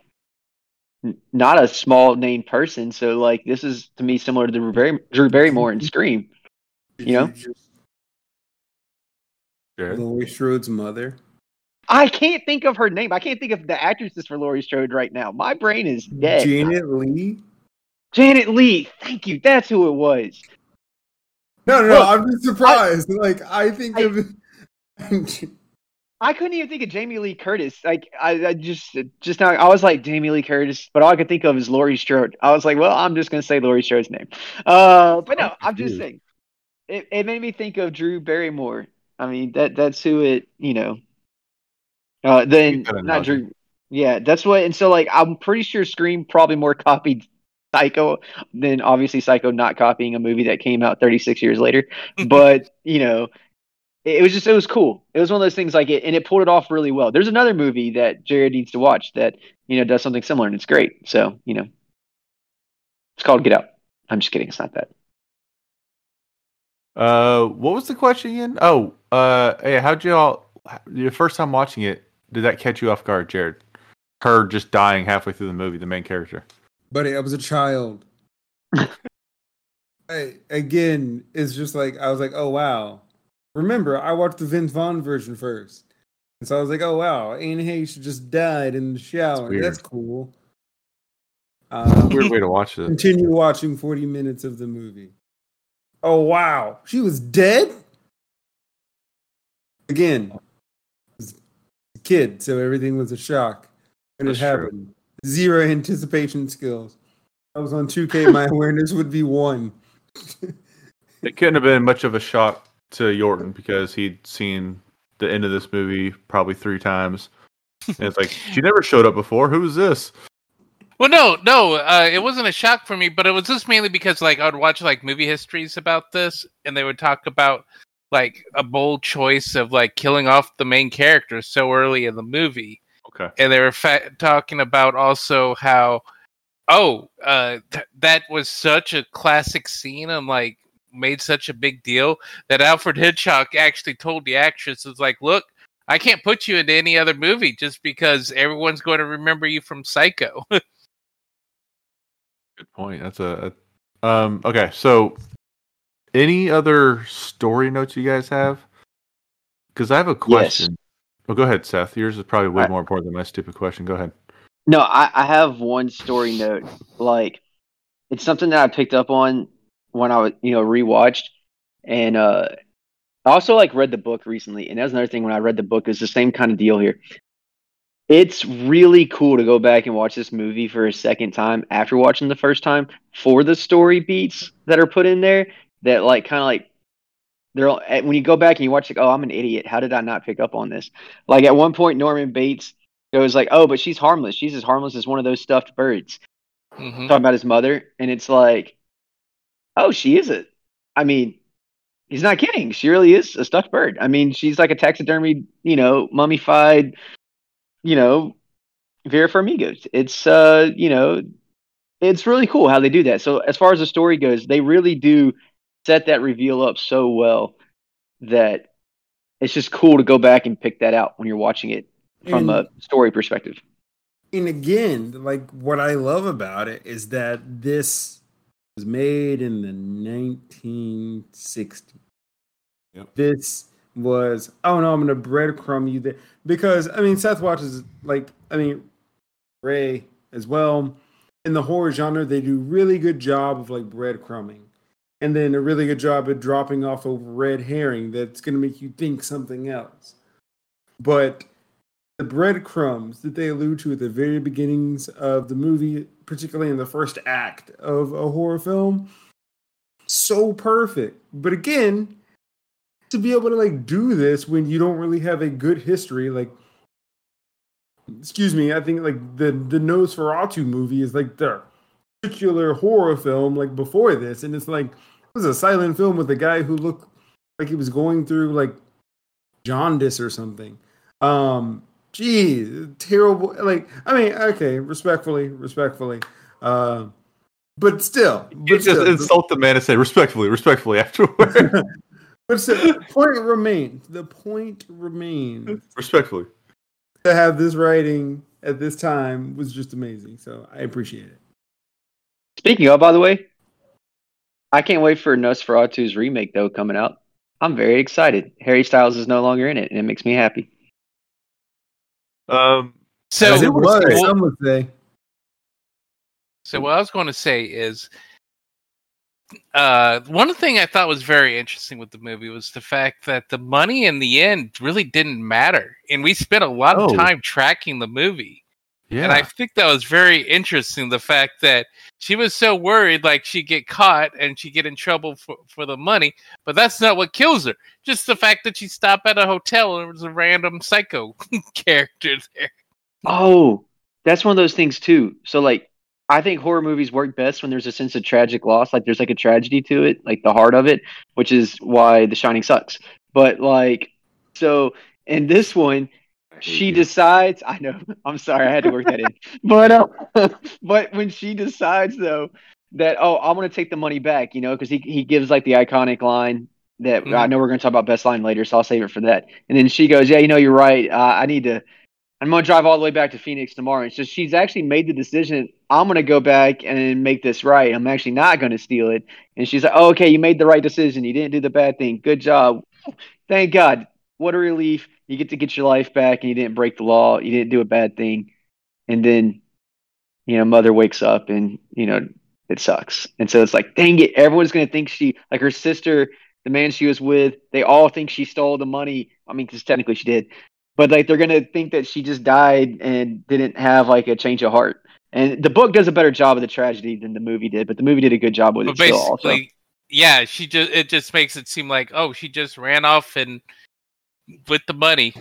n- not a small name person, so like this is to me similar to Drew, Barry- Drew Barrymore in Scream. You know, Laurie Strode's mother. I can't think of her name. I can't think of the actresses for Laurie Strode right now. My brain is dead. Janet Leigh. Janet Leigh. Thank you. That's who it was. No, no, no. I'm just surprised. I, like I think I, of. <laughs> I couldn't even think of Jamie Lee Curtis. Like I, I, just just now I was like Jamie Lee Curtis, but all I could think of is Laurie Strode. I was like, well, I'm just gonna say Laurie Strode's name. Uh, but no, I'm just saying. It, it made me think of Drew Barrymore. I mean that that's who it you know. Uh, then not Drew. Yeah, that's what. And so like I'm pretty sure Scream probably more copied Psycho then obviously Psycho not copying a movie that came out 36 years later. <laughs> but you know, it was just it was cool. It was one of those things like it, and it pulled it off really well. There's another movie that Jarred needs to watch that you know does something similar, and it's great. So you know, it's called Get Out. I'm just kidding. It's not that. Uh, what was the question again? Oh, uh, hey, how'd you all your first time watching it? Did that catch you off guard, Jarred? Her just dying halfway through the movie, the main character. Buddy, I was a child. <laughs> I, again, it's just like I was like, oh wow. Remember, I watched the Vince Vaughn version first. And so I was like, oh wow, Anne Heche just died in the shower. That's, That's cool. Uh, Weird way to watch it. Continue watching 40 minutes of the movie. Oh wow, she was dead? Again, a kid, so everything was a shock when That's it happened. True zero <laughs> anticipation skills. I was on 2K, my <laughs> awareness would be one. <laughs> it couldn't have been much of a shock to Yorton because he'd seen the end of this movie probably three times. And it's like, she never showed up before. Who is this? Well, no, no, uh, it wasn't a shock for me, but it was just mainly because like I'd watch like movie histories about this, and they would talk about like a bold choice of like killing off the main character so early in the movie, Okay. And they were fa- talking about also how, oh, uh, th- that was such a classic scene and like made such a big deal that Alfred Hitchcock actually told the actress, "Was like, look, I can't put you into any other movie just because everyone's going to remember you from Psycho." <laughs> Good point. That's a, a um. Okay, so any other story notes you guys have? Because I have a question. Well, go ahead, Seth. Yours is probably way I, more important than my stupid question. Go ahead. No, I, I have one story note. Like, it's something that I picked up on when I was, you know, rewatched, and uh, I also like read the book recently. And that's another thing when I read the book is the same kind of deal here. it's really cool to go back and watch this movie for a second time after watching the first time for the story beats that are put in there that like kind of like they're all, when you go back and you watch like oh i'm an idiot how did i not pick up on this like at one point norman bates goes like oh but she's harmless she's as harmless as one of those stuffed birds mm-hmm. talking about his mother and it's like oh she is it i mean he's not kidding she really is a stuffed bird i mean she's like a taxidermy you know mummified you know, Vera Farmiga. It's uh, you know, it's really cool how they do that. So as far as the story goes, they really do set that reveal up so well that it's just cool to go back and pick that out when you're watching it from and, a story perspective. And again, like what I love about it is that this was made in the 1960s. Yep. This was oh no, I'm gonna breadcrumb you there because I mean Seth watches like I mean Ray as well in the horror genre. They do really good job of like breadcrumbing, and then a really good job at dropping off a red herring that's gonna make you think something else. But the breadcrumbs that they allude to at the very beginnings of the movie, particularly in the first act of a horror film, so perfect. But again, to be able to like do this when you don't really have a good history like excuse me i think like the the nosferatu movie is like the particular horror film like before this and it's like it was a silent film with a guy who looked like he was going through like jaundice or something um geez terrible like i mean okay respectfully respectfully uh but still but you just insult the man and say respectfully respectfully <laughs> afterward <laughs> But the point remains. The point remains. Respectfully. To have this writing at this time was just amazing. So I appreciate it. Speaking of, by the way, I can't wait for Nosferatu's remake though coming out. I'm very excited. Harry Styles is no longer in it, and it makes me happy. Um. So it was. Some would say. So what I was going to say is uh, one thing I thought was very interesting with the movie was the fact that the money in the end really didn't matter, and we spent a lot oh. of time tracking the movie. Yeah. And I think that was very interesting. The fact that she was so worried, like she'd get caught and she'd get in trouble for, for the money, but that's not what kills her. Just the fact that she stopped at a hotel and there was a random psycho <laughs> character there. Oh, that's one of those things too. So like I think horror movies work best when there's a sense of tragic loss, like there's like a tragedy to it, like the heart of it, which is why The Shining sucks. But like, so in this one, she you. decides. I know. <laughs> I'm sorry, I had to work that in. <laughs> But uh, <laughs> but when she decides though that oh, I'm gonna take the money back, you know, because he he gives like the iconic line that mm-hmm. I know we're gonna talk about best line later, so I'll save it for that. And then she goes, yeah, you know, you're right. Uh, I need to I'm gonna drive all the way back to Phoenix tomorrow. And so she's actually made the decision. I'm gonna go back and make this right. I'm actually not gonna steal it. And she's like, oh, "Okay, you made the right decision. You didn't do the bad thing. Good job. Thank God. What a relief. You get to get your life back, and you didn't break the law. You didn't do a bad thing. And then, you know, mother wakes up, and you know, it sucks. And so it's like, dang it, everyone's gonna think she, like her sister, the man she was with, they all think she stole the money. I mean, because technically she did, but like they're gonna think that she just died and didn't have like a change of heart. And the book does a better job of the tragedy than the movie did, but the movie did a good job with but it. Basically, also. yeah, she just it just makes it seem like oh she just ran off and with the money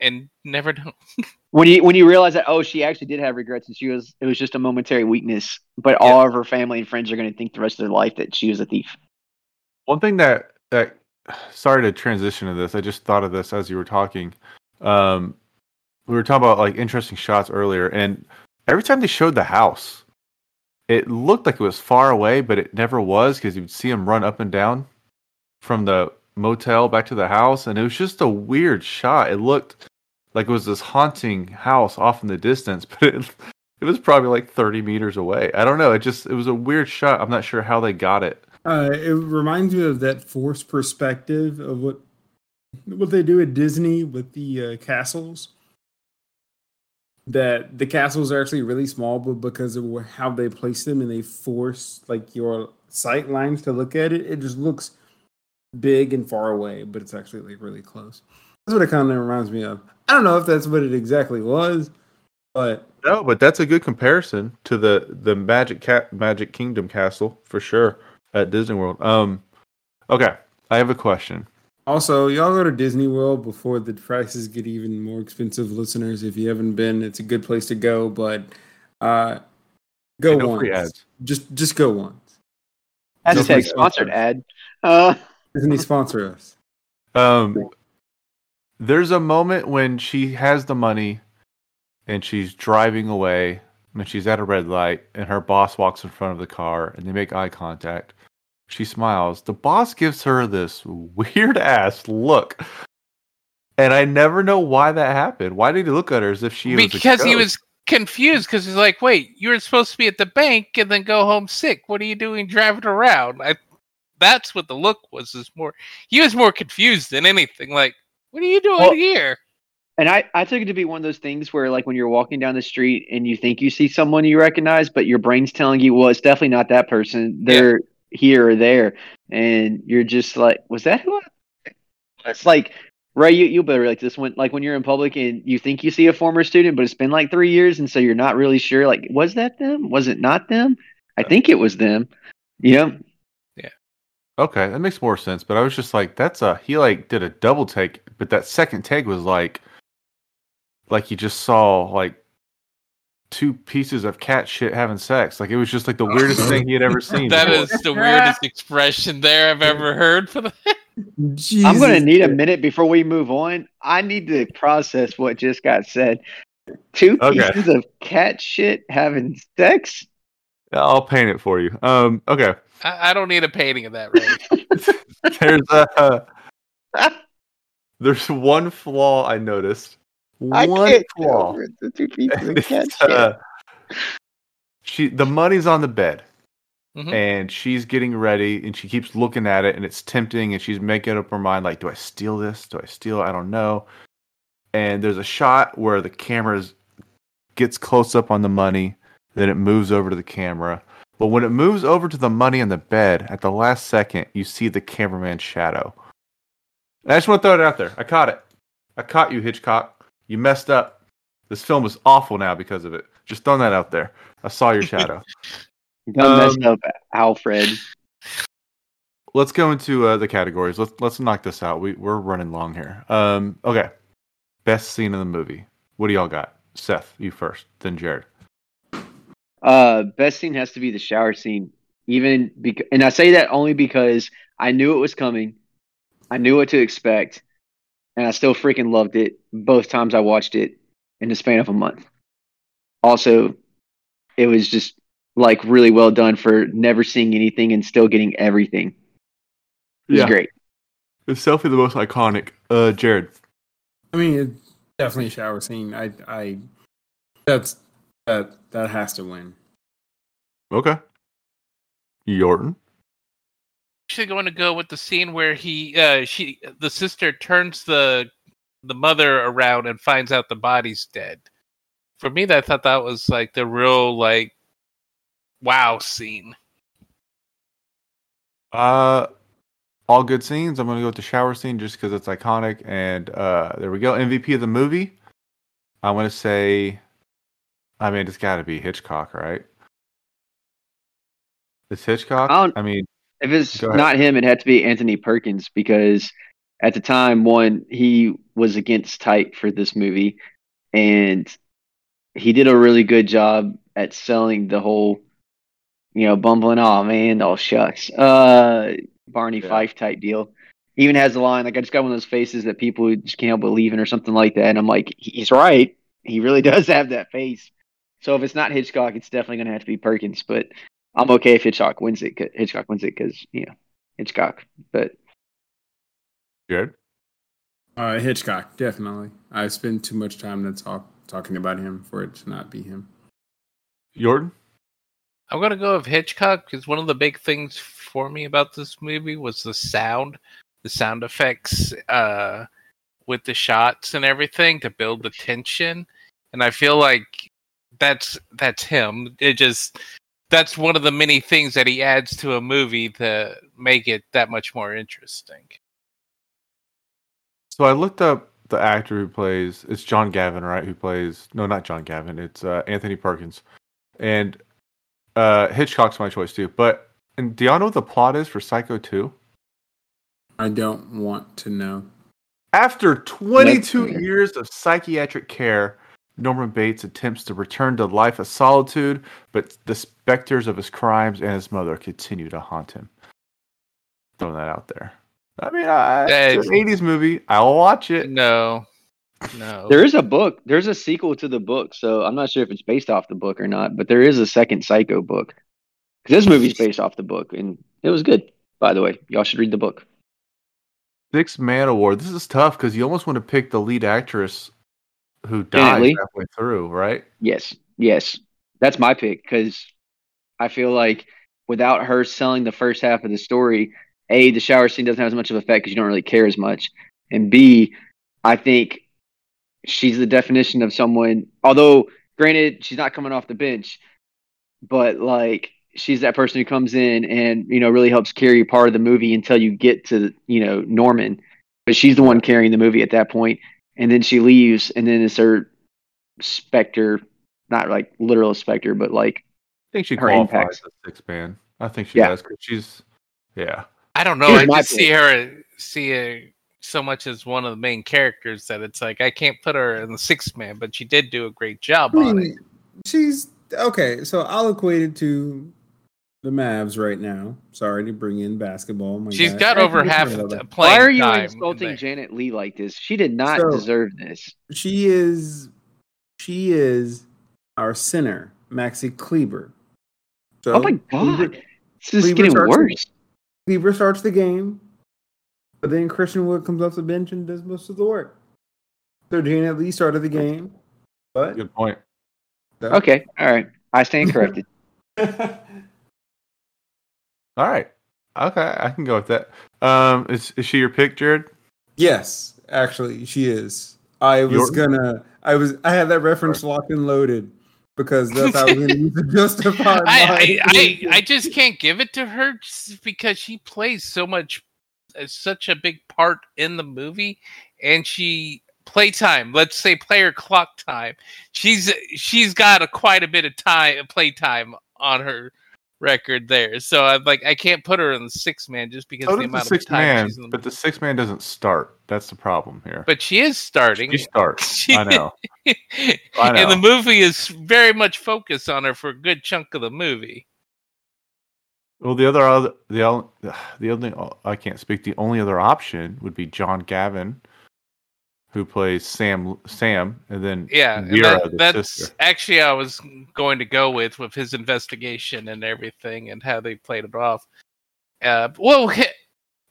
and never know. <laughs> when you when you realize that oh she actually did have regrets and she was it was just a momentary weakness, but yeah. all of her family and friends are going to think the rest of their life that she was a thief. One thing that that sorry to transition to this, I just thought of this as you were talking. Um, we were talking about like interesting shots earlier, and every time they showed the house, it looked like it was far away, but it never was because you'd see him run up and down from the motel back to the house, and it was just a weird shot. It looked like it was this haunting house off in the distance, <laughs> but it, it was probably like 30 meters away. I don't know. It just it was a weird shot. I'm not sure how they got it. Uh, it reminds me of that forced perspective of what what they do at Disney with the uh, castles. That the castles are actually really small, but because of how they place them and they force like your sight lines to look at it, it just looks big and far away, but it's actually like really close. That's what it kind of reminds me of. I don't know if that's what it exactly was, But no, but that's a good comparison to the the Magic Cat Magic Kingdom castle for sure at Disney World. Um, okay, I have a question. Also, y'all go to Disney World before the prices get even more expensive. Listeners, if you haven't been, it's a good place to go. But uh, go no once. Just just go once. Hashtag sponsored ad. Uh. Disney sponsor us. Um, there's a moment when she has the money, and she's driving away. and she's at a red light, and her boss walks in front of the car, and they make eye contact she smiles. The boss gives her this <laughs> weird ass look. And I never know why that happened. Why did he look at her as if she was Because he was confused because he's like, wait, you were supposed to be at the bank and then go home sick. What are you doing driving around? I that's what the look was is more he was more confused than anything. Like, what are you doing well, here? And I, I took it to be one of those things where like when you're walking down the street and you think you see someone you recognize, but your brain's telling you, well, it's definitely not that person. They're yeah here or there, and you're just like, was that who? I-? It's like right. You you better like this one. Like when you're in public and you think you see a former student, but it's been like three years, and so you're not really sure. Like, was that them? Was it not them? I uh, think it was them. You know. Yeah. Okay, that makes more sense. But I was just like, that's a he like did a double take, but that second take was like, like you just saw like two pieces of cat shit having sex. Like it was just like the weirdest thing he had ever <laughs> seen. That before. is the weirdest <laughs> expression there I've ever heard for that. <laughs> I'm going to need a minute before we move on. I need to process what just got said. Two pieces okay. of cat shit having sex. I'll paint it for you. Um. Okay. I, I don't need a painting of that. Right. <laughs> there's a. Uh, <laughs> there's one flaw I noticed one flaw. The two pieces <laughs> uh, she the money's on the bed. Mm-hmm. And she's getting ready and she keeps looking at it and it's tempting and she's making up her mind like, do I steal this? Do I steal? I don't know. And there's a shot where the camera gets close up on the money, then it moves over to the camera. But when it moves over to the money on the bed, at the last second, you see the cameraman's shadow. I just want to throw it out there. I caught it. I caught you, Hitchcock. You messed up. This film is awful now because of it. Just throwing that out there. I saw your shadow. <laughs> done um, messed up, Alfred. Let's go into uh, the categories. Let's let's knock this out. We we're running long here. Um, okay. Best scene in the movie. What do y'all got? Seth, you first, then Jarred. Uh, best scene has to be the shower scene. Even because, and I say that only because I knew it was coming. I knew what to expect and I still freaking loved it both times I watched it in the span of a month. Also, it was just like really well done for never seeing anything and still getting everything. It was yeah. great. It's definitely the most iconic. Uh, Jarred. I mean, it's definitely a shower scene. I, I, that's that that has to win. Okay. Yorton actually going to go with the scene where he, uh, she, the sister turns the the mother around and finds out the body's dead. For me, I thought that was like the real like wow scene. Uh, all good scenes. I'm gonna go with the shower scene just because it's iconic. And uh, there we go. MVP of the movie. I want to say, I mean, it's got to be Hitchcock, right? It's Hitchcock. I, I mean, if it's not him, it had to be Anthony Perkins because at the time, one, he was against type for this movie, and he did a really good job at selling the whole, you know, bumbling, oh man, oh shucks, uh, Barney yeah. Fife type deal. He even has a line like I just got one of those faces that people just can't help believing or something like that, and I'm like, he's right. He really <laughs> does have that face. So if it's not Hitchcock, it's definitely going to have to be Perkins. But I'm okay if Hitchcock wins it. Hitchcock wins it because you know Hitchcock. But good. Uh, Hitchcock, definitely. I spend too much time to talk talking about him for it to not be him. Yorton. I'm gonna go with Hitchcock because one of the big things for me about this movie was the sound, the sound effects, uh, with the shots and everything to build the tension. And I feel like that's that's him. It just that's one of the many things that he adds to a movie to make it that much more interesting. So I looked up the actor who plays it's John Gavin, right? Who plays no, not John Gavin. It's uh, Anthony Perkins, and uh, Hitchcock's my choice too. But and do y'all know what the plot is for Psycho Two? I don't want to know. After 22 years of psychiatric care, Norman Bates attempts to return to life of solitude, but the specters of his crimes and his mother continue to haunt him. Throwing that out there. I mean, I, it's an 80s movie. I'll watch it. No. No. There is a book. There's a sequel to the book, so I'm not sure if it's based off the book or not, but there is a second Psycho book. This movie's based off the book, and it was good, by the way. Y'all should read the book. Six Man Award. This is tough because you almost want to pick the lead actress who died halfway through, right? Yes, yes, that's my pick because I feel like without her selling the first half of the story, a the shower scene doesn't have as much of effect because you don't really care as much, and b I think she's the definition of someone. Although, granted, she's not coming off the bench, but like she's that person who comes in and you know really helps carry part of the movie until you get to you know Norman, but she's the one carrying the movie at that point, and then she leaves, and then it's her specter, not like literal specter, but like I think she qualifies as six man. I think she yeah. does because she's yeah. I don't know. Here's I just see her see her so much as one of the main characters that it's like I can't put her in the sixth man, but she did do a great job I mean, on it. She's okay. So I'll equate it to the Mavs right now. Sorry to bring in basketball. My She's got over half the Why are you insulting Janet Leigh like this? She did not so, deserve this. She is, she is our center, Maxi Kleber. So, oh my god, Kleber, this is Kleber getting worse. The, Kleber starts the game, but then Christian Wood comes off the bench and does most of the work. So Janet Leigh started the game, but good point. So. Okay, all right, I stand <laughs> corrected. <laughs> All right. Okay, I can go with that. Um, is is she your pick, Jarred? Yes, actually, she is. I was gonna. I was. I had that reference locked and loaded because that's how I was gonna <laughs> use to justify. I, I, I, I just can't give it to her because she plays so much, uh, such a big part in the movie, and she playtime. Let's say player clock time. She's she's got a quite a bit of time playtime on her record there. So I'm like, I can't put her in the six man just because so the amount the of time man, she's in the But the six man doesn't start. That's the problem here. But she is starting. She starts. <laughs> I know. I know. And the movie is very much focused on her for a good chunk of the movie. Well, the other the the only I can't speak. The only other option would be John Gavin who plays Sam Sam, and then yeah, Vera, that, that's sister. actually I was going to go with with his investigation and everything and how they played it off. Uh, well, <laughs> and,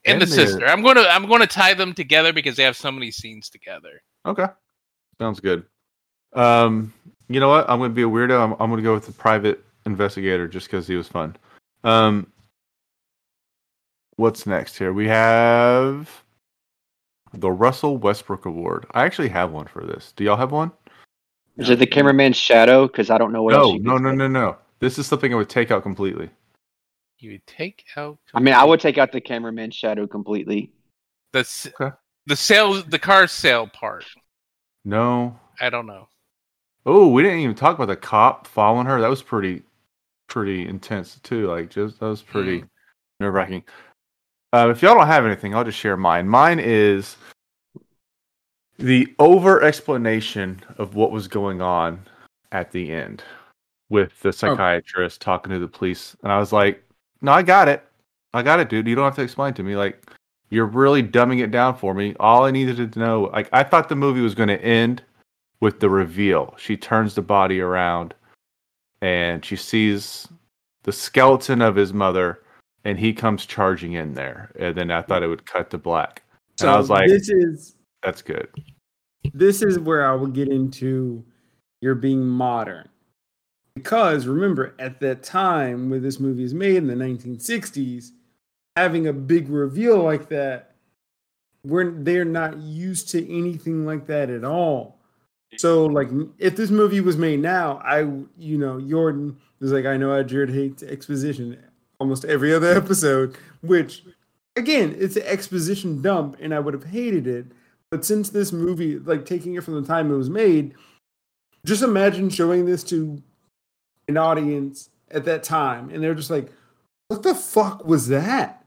and the sister. I'm gonna I'm gonna tie them together because they have so many scenes together. Okay, sounds good. Um, you know what? I'm gonna be a weirdo. I'm, I'm gonna go with the private investigator just because he was fun. Um, what's next here? We have the Russell Westbrook Award. I actually have one for this. Do y'all have one? Is it the cameraman's shadow? Because I don't know what no, else. No, no, no, no, no. This is something I would take out completely. You would take out. Completely. I mean, I would take out the cameraman's shadow completely. The okay. the sales, the car sale part. No, I don't know. Oh, we didn't even talk about the cop following her. That was pretty, pretty intense too. Like, just that was pretty mm. nerve wracking. Uh, if y'all don't have anything, I'll just share mine. Mine is the over explanation of what was going on at the end with the oh. psychiatrist oh. talking to the police. And I was like, no, I got it. I got it, dude. You don't have to explain to me. Like, you're really dumbing it down for me. All I needed to know, like, I thought the movie was going to end with the reveal. She turns the body around and she sees the skeleton of his mother and he comes charging in there, and then I thought it would cut to black. So and I was like, "This is that's good." This is where I would get into you're being modern, because remember at that time when this movie is made in the 1960s, having a big reveal like that, we're they're not used to anything like that at all. So like if this movie was made now, I you know Jordan is like I know I Jarred hates exposition almost every other <laughs> episode, which again, it's an exposition dump, and I would have hated it. But since this movie, like taking it from the time it was made, just imagine showing this to an audience at that time, and they're just like, "What the fuck was that?"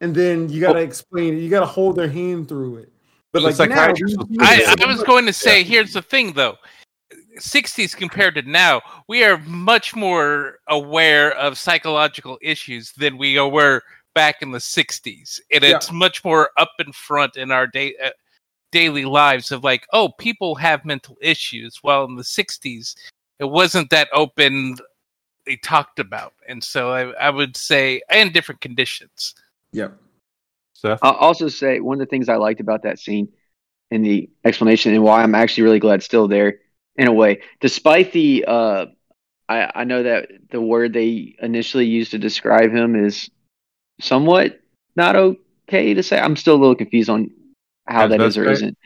And then you gotta oh. explain it. You gotta hold their hand through it. But like now, psychiatrist you- was- you- I, I was going to say, here's the thing though. 60s compared to now, we are much more aware of psychological issues than we were back in the 60s. And Yeah. it's much more up in front in our day, uh, daily lives of like, oh, people have mental issues. While in the 60s, it wasn't that openly talked about. And so I, I would say, and different conditions. Yep. Seth? I'll also say one of the things I liked about that scene and the explanation and why I'm actually really glad it's still there in a way, despite the uh, I, I know that the word they initially used to describe him is somewhat not okay to say. I'm still a little confused on how As that best is or right? isn't.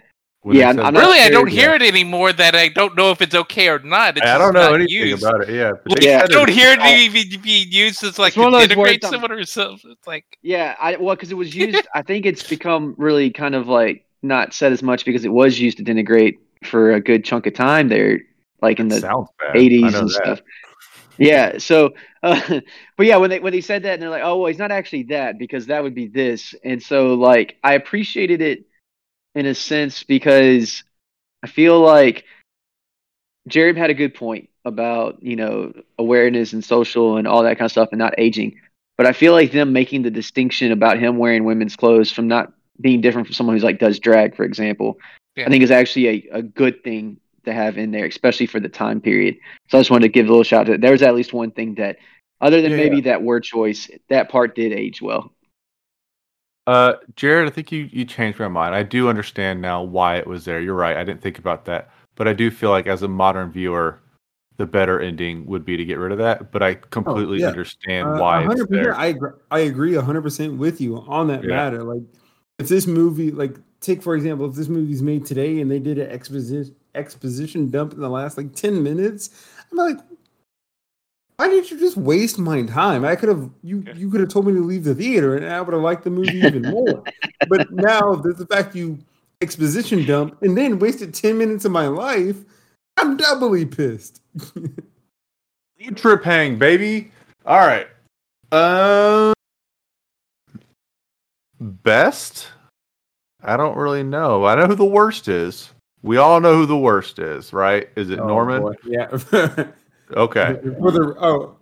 When they yeah, said I'm that? not really, I don't yeah. hear it anymore. That I don't know if it's okay or not. It's I don't know anything used. about it. Yeah, but Like, Yeah. I don't hear it even being used as like It's one to of those words denigrate someone or something. It's like Yeah, I well because it was <laughs> used. I think it's become really kind of like not said as much because it was used to denigrate for a good chunk of time there, like in the sounds bad. I 80s and that. stuff. Yeah. So, <laughs> uh, but yeah, when they when they said that, and they're like, "Oh, well, he's not actually that because that would be this," and so like I appreciated it in a sense because I feel like Jarred had a good point about you know awareness and social and all that kind of stuff and not aging. But I feel like them making the distinction about him wearing women's clothes from not being different from someone who's like does drag, for example, Yeah. I think is actually a, a good thing to have in there, especially for the time period. So I just wanted to give a little shout out. There was at least one thing that, other than Yeah, maybe that word choice, that part did age well. Uh, Jarred, I think you you changed my mind. I do understand now why it was there. You're right. I didn't think about that, but I do feel like as a modern viewer, the better ending would be to get rid of that. But I completely Oh, yeah. understand Uh, why 100%, there. I agree, I agree 100% with you on that Yeah. matter. Like, if this movie, like, take for example, if this movie's made today and they did an exposition exposition dump in the last like 10 minutes, I'm like, why did you just waste my time? I could have you you could have told me to leave the theater and I would have liked the movie <laughs> even more. but now the, the fact you exposition dump and then wasted 10 minutes of my life, I'm doubly pissed. <laughs> Road trip hang, baby. All right. Um, best. I don't really know. I know who the worst is. We all know who the worst is, right? Is it Oh, Norman? boy. Yeah. <laughs> Okay. For the oh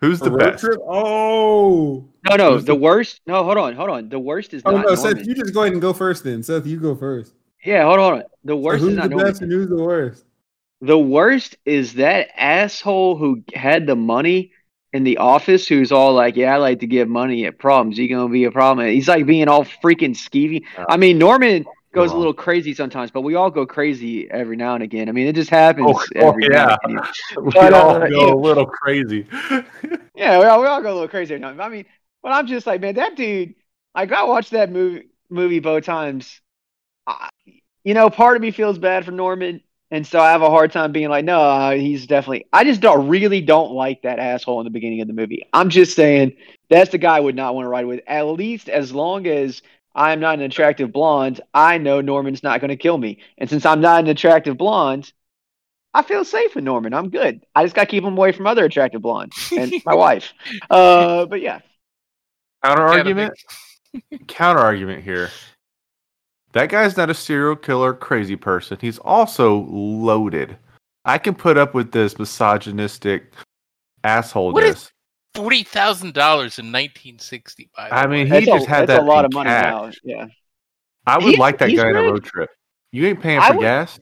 Who's the best? trip? Oh. No, no, Who's the the- worst. No, hold on, hold on. The worst is Oh not no, Norman. Seth, you just go ahead and go first then. Seth, you go first. yeah, hold on, hold on. The So worst who's is not the Norman. best and who's the worst? The worst is that asshole who had the money in the office who's all like, Yeah, I like to give money at problems. You gonna be a problem. He's like being all freaking skeevy. I mean, Norman goes a little crazy sometimes, but we all go crazy every now and again. I mean, it just happens Oh, oh, every now and yeah. <laughs> We But, all uh, go yeah. a little crazy. <laughs> Yeah, we all, we all go a little crazy. I mean, but I'm just like, man, that dude, like, I watched that movie movie both times. I, you know, part of me feels bad for Norman, and so I have a hard time being like, no, uh, he's definitely. I just don't really don't like that asshole in the beginning of the movie. I'm just saying that's the guy I would not want to ride with. At least as long as I'm not an attractive blonde, I know Norman's not going to kill me. And since I'm not an attractive blonde, I feel safe with Norman. I'm good. I just got to keep him away from other attractive blondes and my <laughs> wife. Uh, but yeah, Counter argument. <laughs> Counter argument here. That guy's not a serial killer, crazy person. He's also loaded. I can put up with this misogynistic asshole. What is forty thousand dollars in nineteen sixty. I mean, he that's, just a, had that's that a lot in of money cash. now. Yeah. I would He's- like that he's guy on a road trip. You ain't paying for would- gas.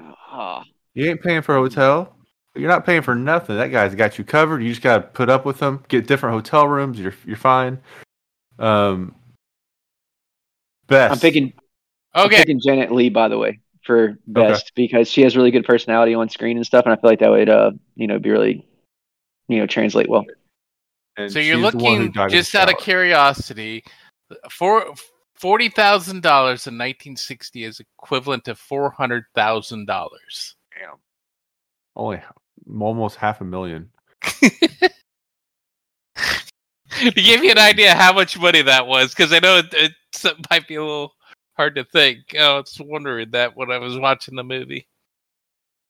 Ah. You ain't paying for a hotel. You're not paying for nothing. That guy's got you covered. You just gotta put up with him. Get different hotel rooms. You're you're fine. Um, best. I'm picking. I'm okay, picking Janet Leigh, by the way, for best because she has really good personality on screen and stuff, and I feel like that would, uh, you know, be really, you know, translate well. And so you're she's the one who looking just the out of curiosity for forty thousand dollars in nineteen sixty is equivalent to four hundred thousand dollars. Damn. Only almost half a million. <laughs> to give you an idea how much money that was, because I know it, it might be a little hard to think. I was wondering that when I was watching the movie.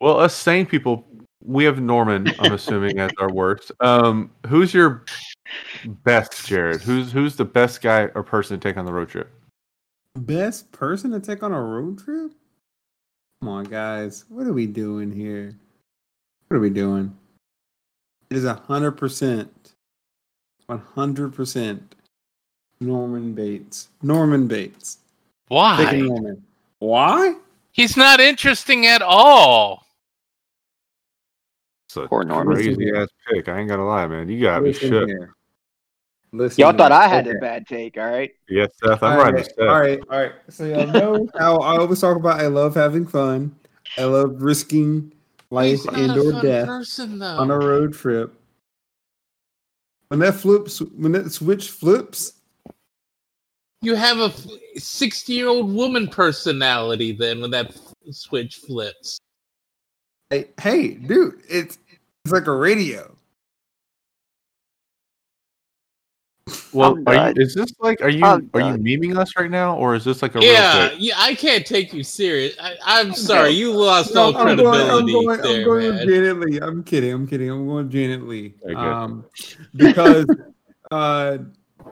Well, us sane people, we have Norman. I'm assuming as our worst. Um, who's your best, Jarred? Who's who's the best guy or person to take on the road trip? Best person to take on a road trip? Come on, guys. What are we doing here? What are we doing? It is a hundred percent, one hundred percent. Norman Bates. Norman Bates. Why? Taking Norman. Why? He's not interesting at all. It's a Poor Norman. crazy ass pick. I ain't gonna lie, man. You got me Listen shook. here. Listen Y'all thought. I had Okay. a bad take, all right? Yes, Seth. I'm all right, Seth. all right, all right. So y'all know how I always talk about I love having fun. I love risking life and or death person, on a road trip. When that flips, when that switch flips, You have a sixty-year-old woman personality. Then when that switch flips, hey, hey, dude, it's it's like a radio. Well, are you, is this like are you are you done. memeing us right now, or is this like a real yeah, yeah, I can't take you serious. I, I'm sorry, you lost No, all I'm going, I'm credibility going, there, I'm going with man. Janet Leigh. I'm kidding. I'm kidding. I'm going Janet Leigh. Very. Um, because <laughs> uh,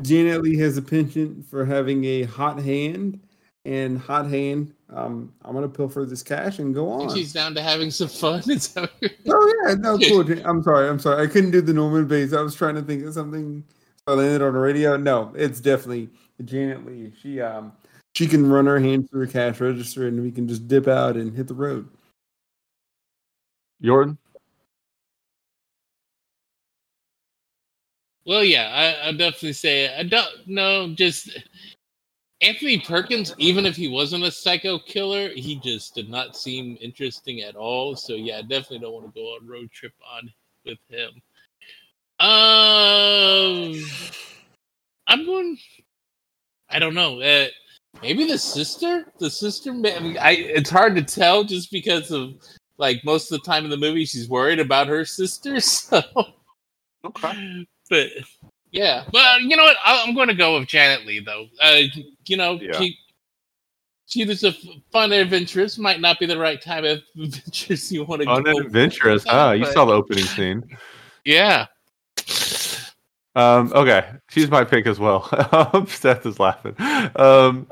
Janet Leigh has a penchant for having a hot hand, and hot hand. Um, I'm gonna pilfer this cash and go on. She's down to having some fun. <laughs> Is that what you're- Oh yeah, no, cool. <laughs> I'm sorry. I'm sorry. I couldn't do the Norman Bates. I was trying to think of something. So I landed on the radio. No, it's definitely Janet Leigh. She um she can run her hand through a cash register, and we can just dip out and hit the road. Yorton? Well, yeah, I, I definitely say I don't know. Just Anthony Perkins, even if he wasn't a psycho killer, he just did not seem interesting at all. So yeah, I definitely don't want to go on a road trip on with him. Um, I'm going. I don't know. Uh, maybe the sister. The sister. I, mean, I it's hard to tell just because of like most of the time in the movie she's worried about her sister. <laughs> So Okay. but yeah, but you know what? I, I'm going to go with Janet Leigh though. Uh, you know, Yeah. she she was a fun adventurous. Might not be the right time of <laughs> adventures you want to Fun go. adventurous, huh? You saw the opening scene. <laughs> Yeah, Um, okay, she's my pick as well. <laughs> Um, Seth is laughing. Um,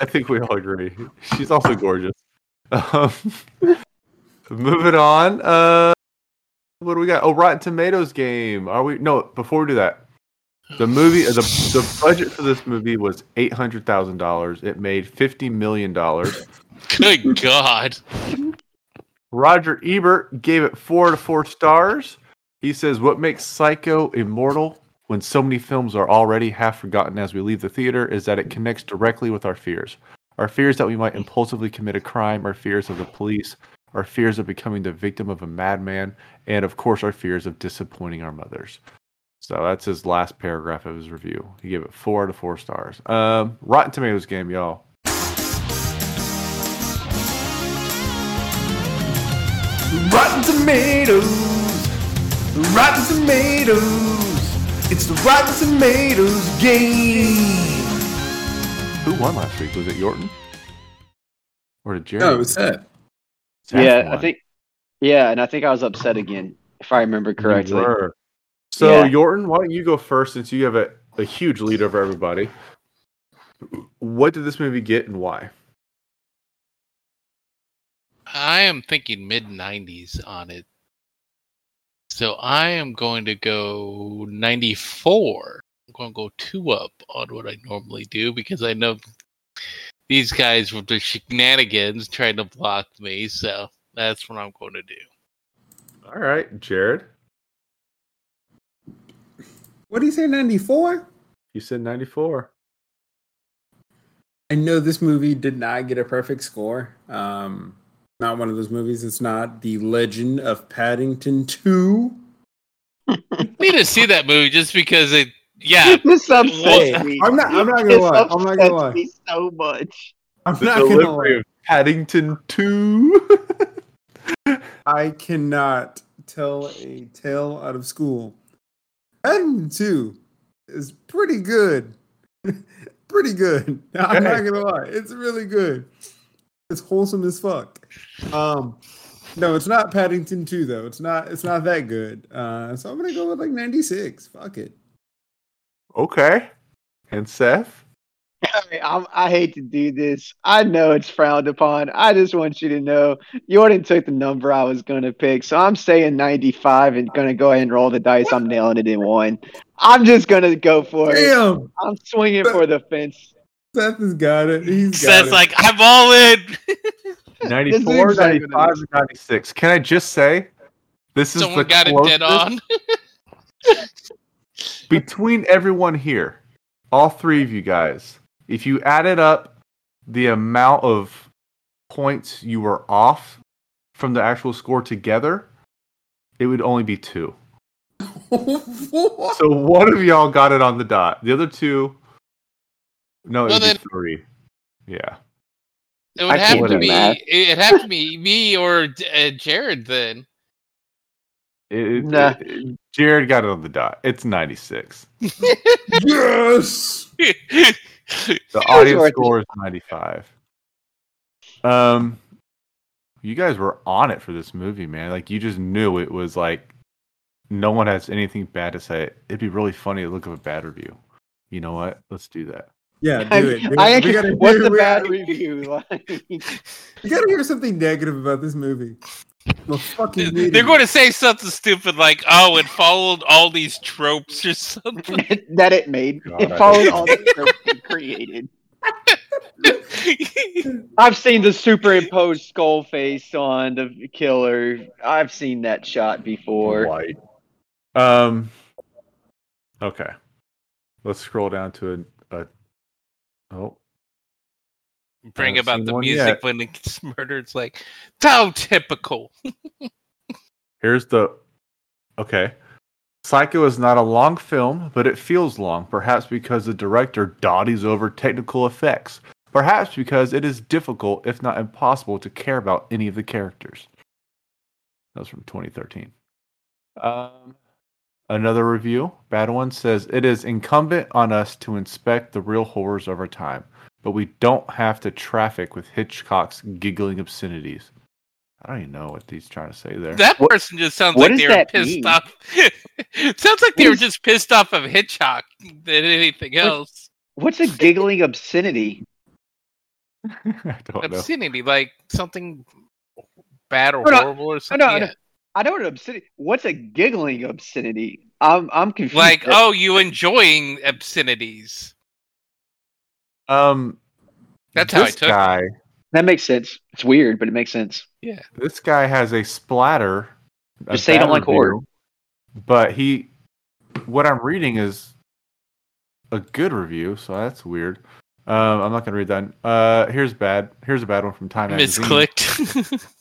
I think we all agree. She's also gorgeous. Um, moving on. Uh, what do we got? Oh, Rotten Tomatoes game. Are we? No, before we do that, the movie, the the budget for this movie was eight hundred thousand dollars. It made fifty million dollars. good God. Roger Ebert gave it four to four stars. He says, What makes Psycho immortal when so many films are already half forgotten as we leave the theater is that it connects directly with our fears. Our fears that we might impulsively commit a crime, our fears of the police, our fears of becoming the victim of a madman, and of course, our fears of disappointing our mothers. So that's his last paragraph of his review. He gave it four out of four stars. Um, Rotten Tomatoes game, y'all. Rotten Tomatoes. Rotten Tomatoes. It's the Rotten Tomatoes game. Who won last week? Was it Yorton? Or did Jerry? No, it was that. Seth yeah, I think. Yeah, and I think I was upset again, if I remember You correctly. were. So, Yeah. Yorton, why don't you go first since you have a, a huge lead over everybody? What did this movie get and why? I am thinking mid 90s on it. So I am going to go 94. I'm going to go two up on what I normally do because I know these guys with their shenanigans trying to block me. So that's what I'm going to do. All right, Jarred. What do you say? Ninety four. You said 94. I know this movie did not get a perfect score. Um, not one of those movies. It's not the Legend of Paddington Two. I need to see that movie just because it, yeah. <laughs> this Hey, upsets me. I'm not. I'm not gonna This lie. I'm not gonna lie. me so much. I'm The not gonna lie. Paddington 2. <laughs> I cannot tell a tale out of school. Paddington Two is pretty good. <laughs> pretty good. I'm not gonna lie, it's really good. It's wholesome as fuck. Um, no, it's not Paddington 2 though. It's not. It's not that good. Uh, so I'm gonna go with like 96. Fuck it. Okay. And Seth? I, I hate to do this. I know it's frowned upon. I just want you to know Yorton took the number I was going to pick. So I'm saying 95 and going to go ahead and roll the dice. I'm nailing it in one. I'm just going to go for Damn. it. I'm swinging for the fence. Seth has got it. He's got Seth's it. like, I'm all in. <laughs> 94, exactly 95, what it or 96. Can I just say this is Someone the got it dead closest on. <laughs> between everyone here, all three of you guys. If you added up the amount of points you were off from the actual score together, it would only be two. <laughs> So one of y'all got it on the dot. The other two, no, it Well, would then- be three. Yeah. It would I have to be. math. It have to be me or uh, Jarred then. It, it- Nah. it- Jarred got it on the dot. It's 96. <laughs> yes. The <laughs> audience score is 95. Um, you guys were on it for this movie, man. Like you just knew it was like no one has anything bad to say. It'd be really funny to look at a bad review. You know what? Let's do that. Yeah, <laughs> I, do it. dude. I We actually, gotta what's do- the bad gotta- review? <laughs> Like, You gotta hear something negative about this movie. Well, fucking They're idiot. going to say something stupid like, "Oh, it followed all these tropes or something." <laughs> that it made. God, it I followed hate all the tropes it created. I've seen the superimposed skull face on the killer. I've seen that shot before. White. Um. Okay. Let's scroll down to a. oh, Bring about the music yet. when it gets <laughs> murdered. It's like, so typical. <laughs> here's the. Okay. Psycho is not a long film, but it feels long, perhaps because the director dawdles over technical effects. Perhaps because it is difficult, if not impossible, to care about any of the characters. That was from 2013. Um, another review, bad one, says it is incumbent on us to inspect the real horrors of our time, but we don't have to traffic with Hitchcock's giggling obscenities. I don't even know what he's trying to say there. That What- person just sounds what like they were pissed mean? off. <laughs> sounds like they were just pissed off of Hitchcock than anything What- else. What's a giggling obscenity? <laughs> <laughs> I don't know. Obscenity, like something bad or No, no, horrible or oh, something. no, no. Yeah. I don't an obscenity. What's a giggling obscenity? I'm I'm confused. Like, oh, you enjoying obscenities. Um, That's how I this took it. guy. that makes sense. It's weird, but it makes sense. Yeah. This guy has a splatter. a Just say you don't bad like horror. But he, what I'm reading is a good review, so that's weird. Um, I'm not gonna read that. Uh, here's bad. Here's a bad one from Time Magazine. Misclicked. <laughs>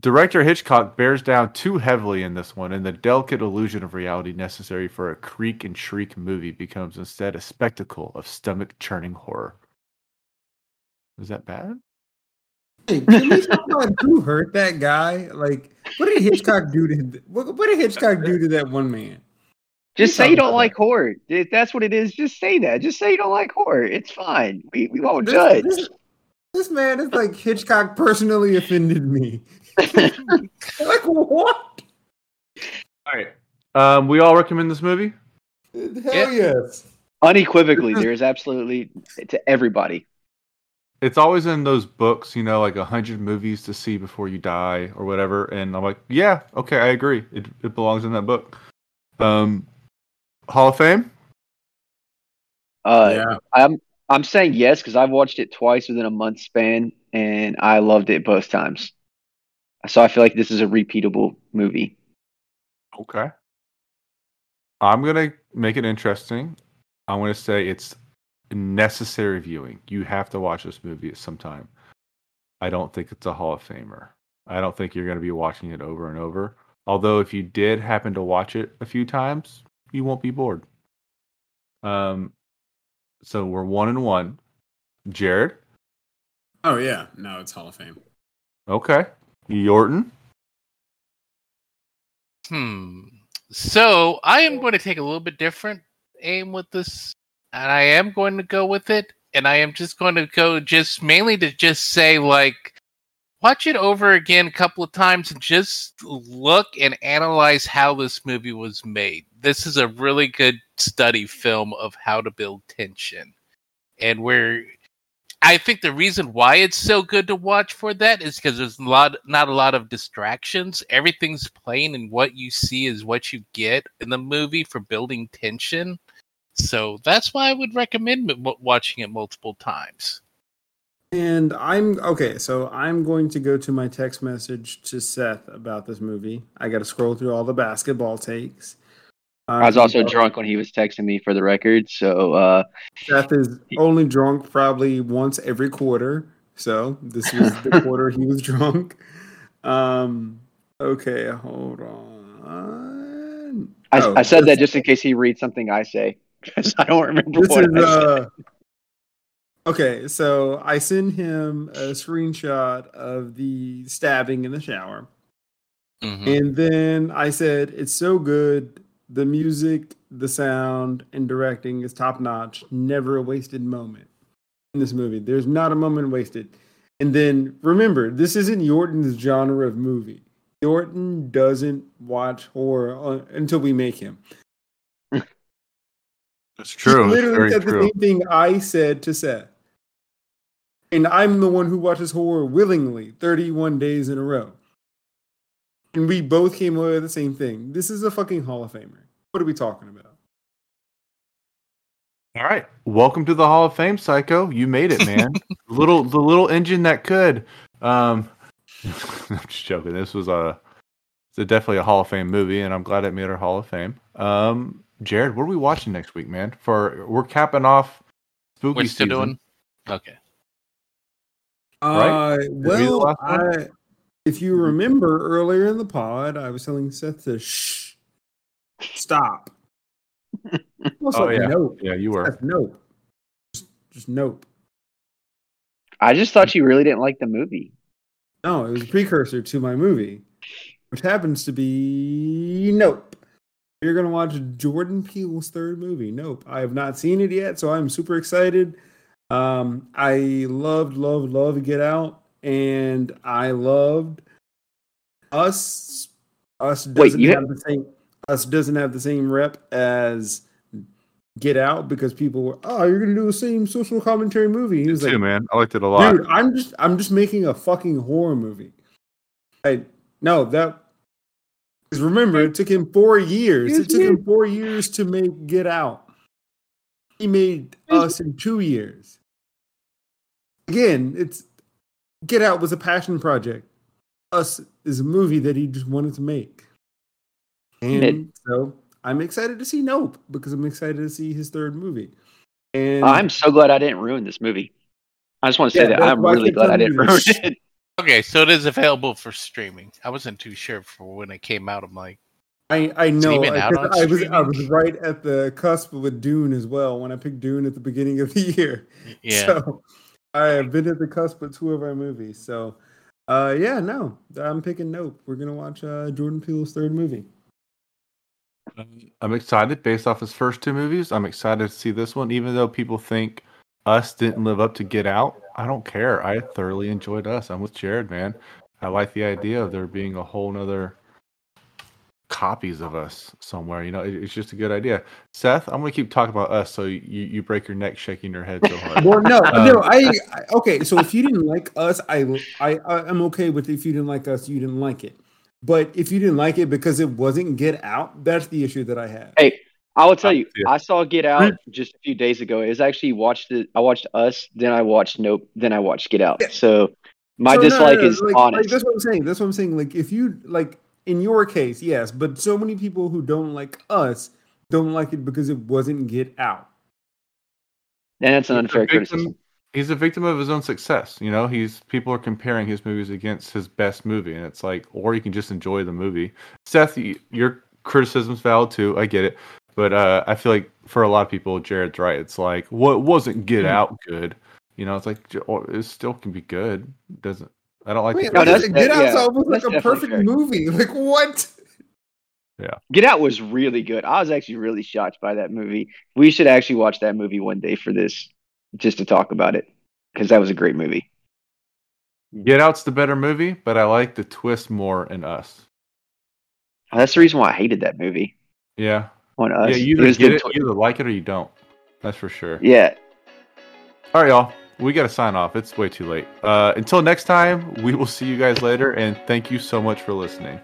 Director Hitchcock bears down too heavily in this one, and the delicate illusion of reality necessary for a creak and shriek movie becomes instead a spectacle of stomach churning horror. Is that bad? Hey, can we talk about who hurt that guy? Like, what did Hitchcock do to what, what did Hitchcock do to that one man? Just say you don't about like horror. If that's what it is, just say that. Just say you don't like horror. It's fine. We we won't This, judge. this, this man is like Hitchcock personally offended me. <laughs> like what? All right. Um, we all recommend this movie. Hell yes. Unequivocally, <laughs> there is absolutely to everybody. It's always in those books, you know, like a hundred movies to see before you die or whatever. And I'm like, yeah, okay, I agree. It it belongs in that book. Um, Hall of Fame. Uh, yeah. I'm I'm saying yes because I've watched it twice within a month span, and I loved it both times. So I feel like this is a repeatable movie. Okay. I'm gonna make it interesting. I'm gonna say it's necessary viewing. You have to watch this movie at some time. I don't think it's a Hall of Famer. I don't think you're gonna be watching it over and over. Although if you did happen to watch it a few times, you won't be bored. Um so we're one and one. Jarred? Oh yeah. No, it's Hall of Fame. Okay. Yorton? Hmm. So I am going to take a little bit different aim with this, and I am going to go with it. and I am just going to go just mainly to just say like watch it over again a couple of times and just look and analyze how this movie was made. This is a really good study film of how to build tension. And where I think the reason why it's so good to watch for that is because there's a lot not a lot of distractions. Everything's plain and what you see is what you get in the movie for building tension. So that's why I would recommend watching it multiple times. And I'm okay, so I'm going to go to my text message to Seth about this movie. I got to scroll through all the basketball takes. Um, I was also drunk when he was texting me for the record, so uh, Seth is only drunk probably once every quarter. So this was the <laughs> quarter he was drunk. Um, okay, hold on. I, oh, I said that just in case he reads something I say because I don't remember this what is, I uh, Okay, so I send him a screenshot of the stabbing in the shower. Mm-hmm. And then I said, It's so good. The music, the sound, and directing is top notch. Never a wasted moment in this movie. There's not a moment wasted. And then remember, this isn't Yorton's genre of movie. Yorton doesn't watch horror uh, until we make him. That's true. He literally said the same thing I said to Seth and I'm the one who watches horror willingly 31 days in a row. And we both came away with the same thing. This is a fucking Hall of Famer. What are we talking about? All right. Welcome to the Hall of Fame, Psycho. You made it, man. <laughs> little the little engine that could. Um <laughs> I'm just joking. This was a it's a definitely a Hall of Fame movie, and I'm glad it made our Hall of Fame. Um, Jarred, what are we watching next week, man? For we're capping off spooky we're still season. doing okay. Right? Uh, well, I, if you remember earlier in the pod, I was telling Seth to shh, stop. <laughs> oh yeah, nope. yeah, you were. Seth, nope, just, just nope. I just thought you really didn't like the movie. No, it was a precursor to my movie, which happens to be Nope. You're gonna watch Jordan Peele's third movie. Nope. I have not seen it yet, so I'm super excited. Um, I loved, loved, loved Get Out, and I loved Us. Us doesn't Wait, have the same. Us doesn't have the same rep as Get Out because people were, oh, you're gonna do the same social commentary movie. He was Me like, too, man. I liked it a lot. Dude, I'm just, I'm just making a fucking horror movie. I no that. Because remember, it took him four years. It took him four years to make Get Out. He made us in two years again, it's Get Out was a passion project. Us is a movie that he just wanted to make. And it, so I'm excited to see Nope because I'm excited to see his third movie. And oh, I'm so glad I didn't ruin this movie. I just want to say yeah, that I'm really glad I didn't ruin it. <laughs> Okay, so it is available for streaming. I wasn't too sure for when it came out. I'm like, I I know I was I was right at the cusp with Dune as well when I picked Dune at the beginning of the <laughs> year. Yeah. So I have been at the cusp of two of our movies. So, uh, yeah, no, I'm picking Nope. We're gonna watch uh, Jordan Peele's third movie. I'm excited based off his first two movies. I'm excited to see this one, even though people think Us didn't live up to Get Out. I don't care. I thoroughly enjoyed Us. I'm with Jarred, man. I like the idea of there being a whole nother copies of us somewhere. You know, it, it's just a good idea. Seth, I'm going to keep talking about us, so you, you break your neck shaking your head so <laughs> hard. well, no, um, no, I, I, okay. So if you didn't like us, I I I'm okay with if you didn't like us, you didn't like it. But if you didn't like it because it wasn't Get Out, that's the issue that I have. Hey, I will tell you, yeah. I saw Get Out just a few days ago. It was actually watched it. I watched Us, then I watched Nope, then I watched Get Out. So my so dislike no, no, no, is like, honest. Like, that's what I'm saying. That's what I'm saying. Like if you like in your case, yes, but so many people who don't like us don't like it because it wasn't Get Out. And that's an unfair criticism. He's a victim of his own success. You know, he's people are comparing his movies against his best movie, and it's like, or you can just enjoy the movie. Seth, your criticism's valid too. I get it, but uh, I feel like for a lot of people, Jarred's right. It's like, what wasn't Get hmm. Out good? You know, it's like it still can be good. It doesn't I don't like. Wait, no, that's, Get Out's yeah, almost like a perfect fair. movie. <laughs> Like what? Yeah. Get Out was really good. I was actually really shocked by that movie. We should actually watch that movie one day for this. just to talk about it because that was a great movie. Get Out's the better movie, but I like the twist more in Us. Oh, that's the reason why I hated that movie. Yeah. On Us. Yeah, you either get it, tw- you either like it or you don't. That's for sure. yeah. All right, y'all. We got to sign off. It's way too late. Uh, until next time, we will see you guys later, and thank you so much for listening.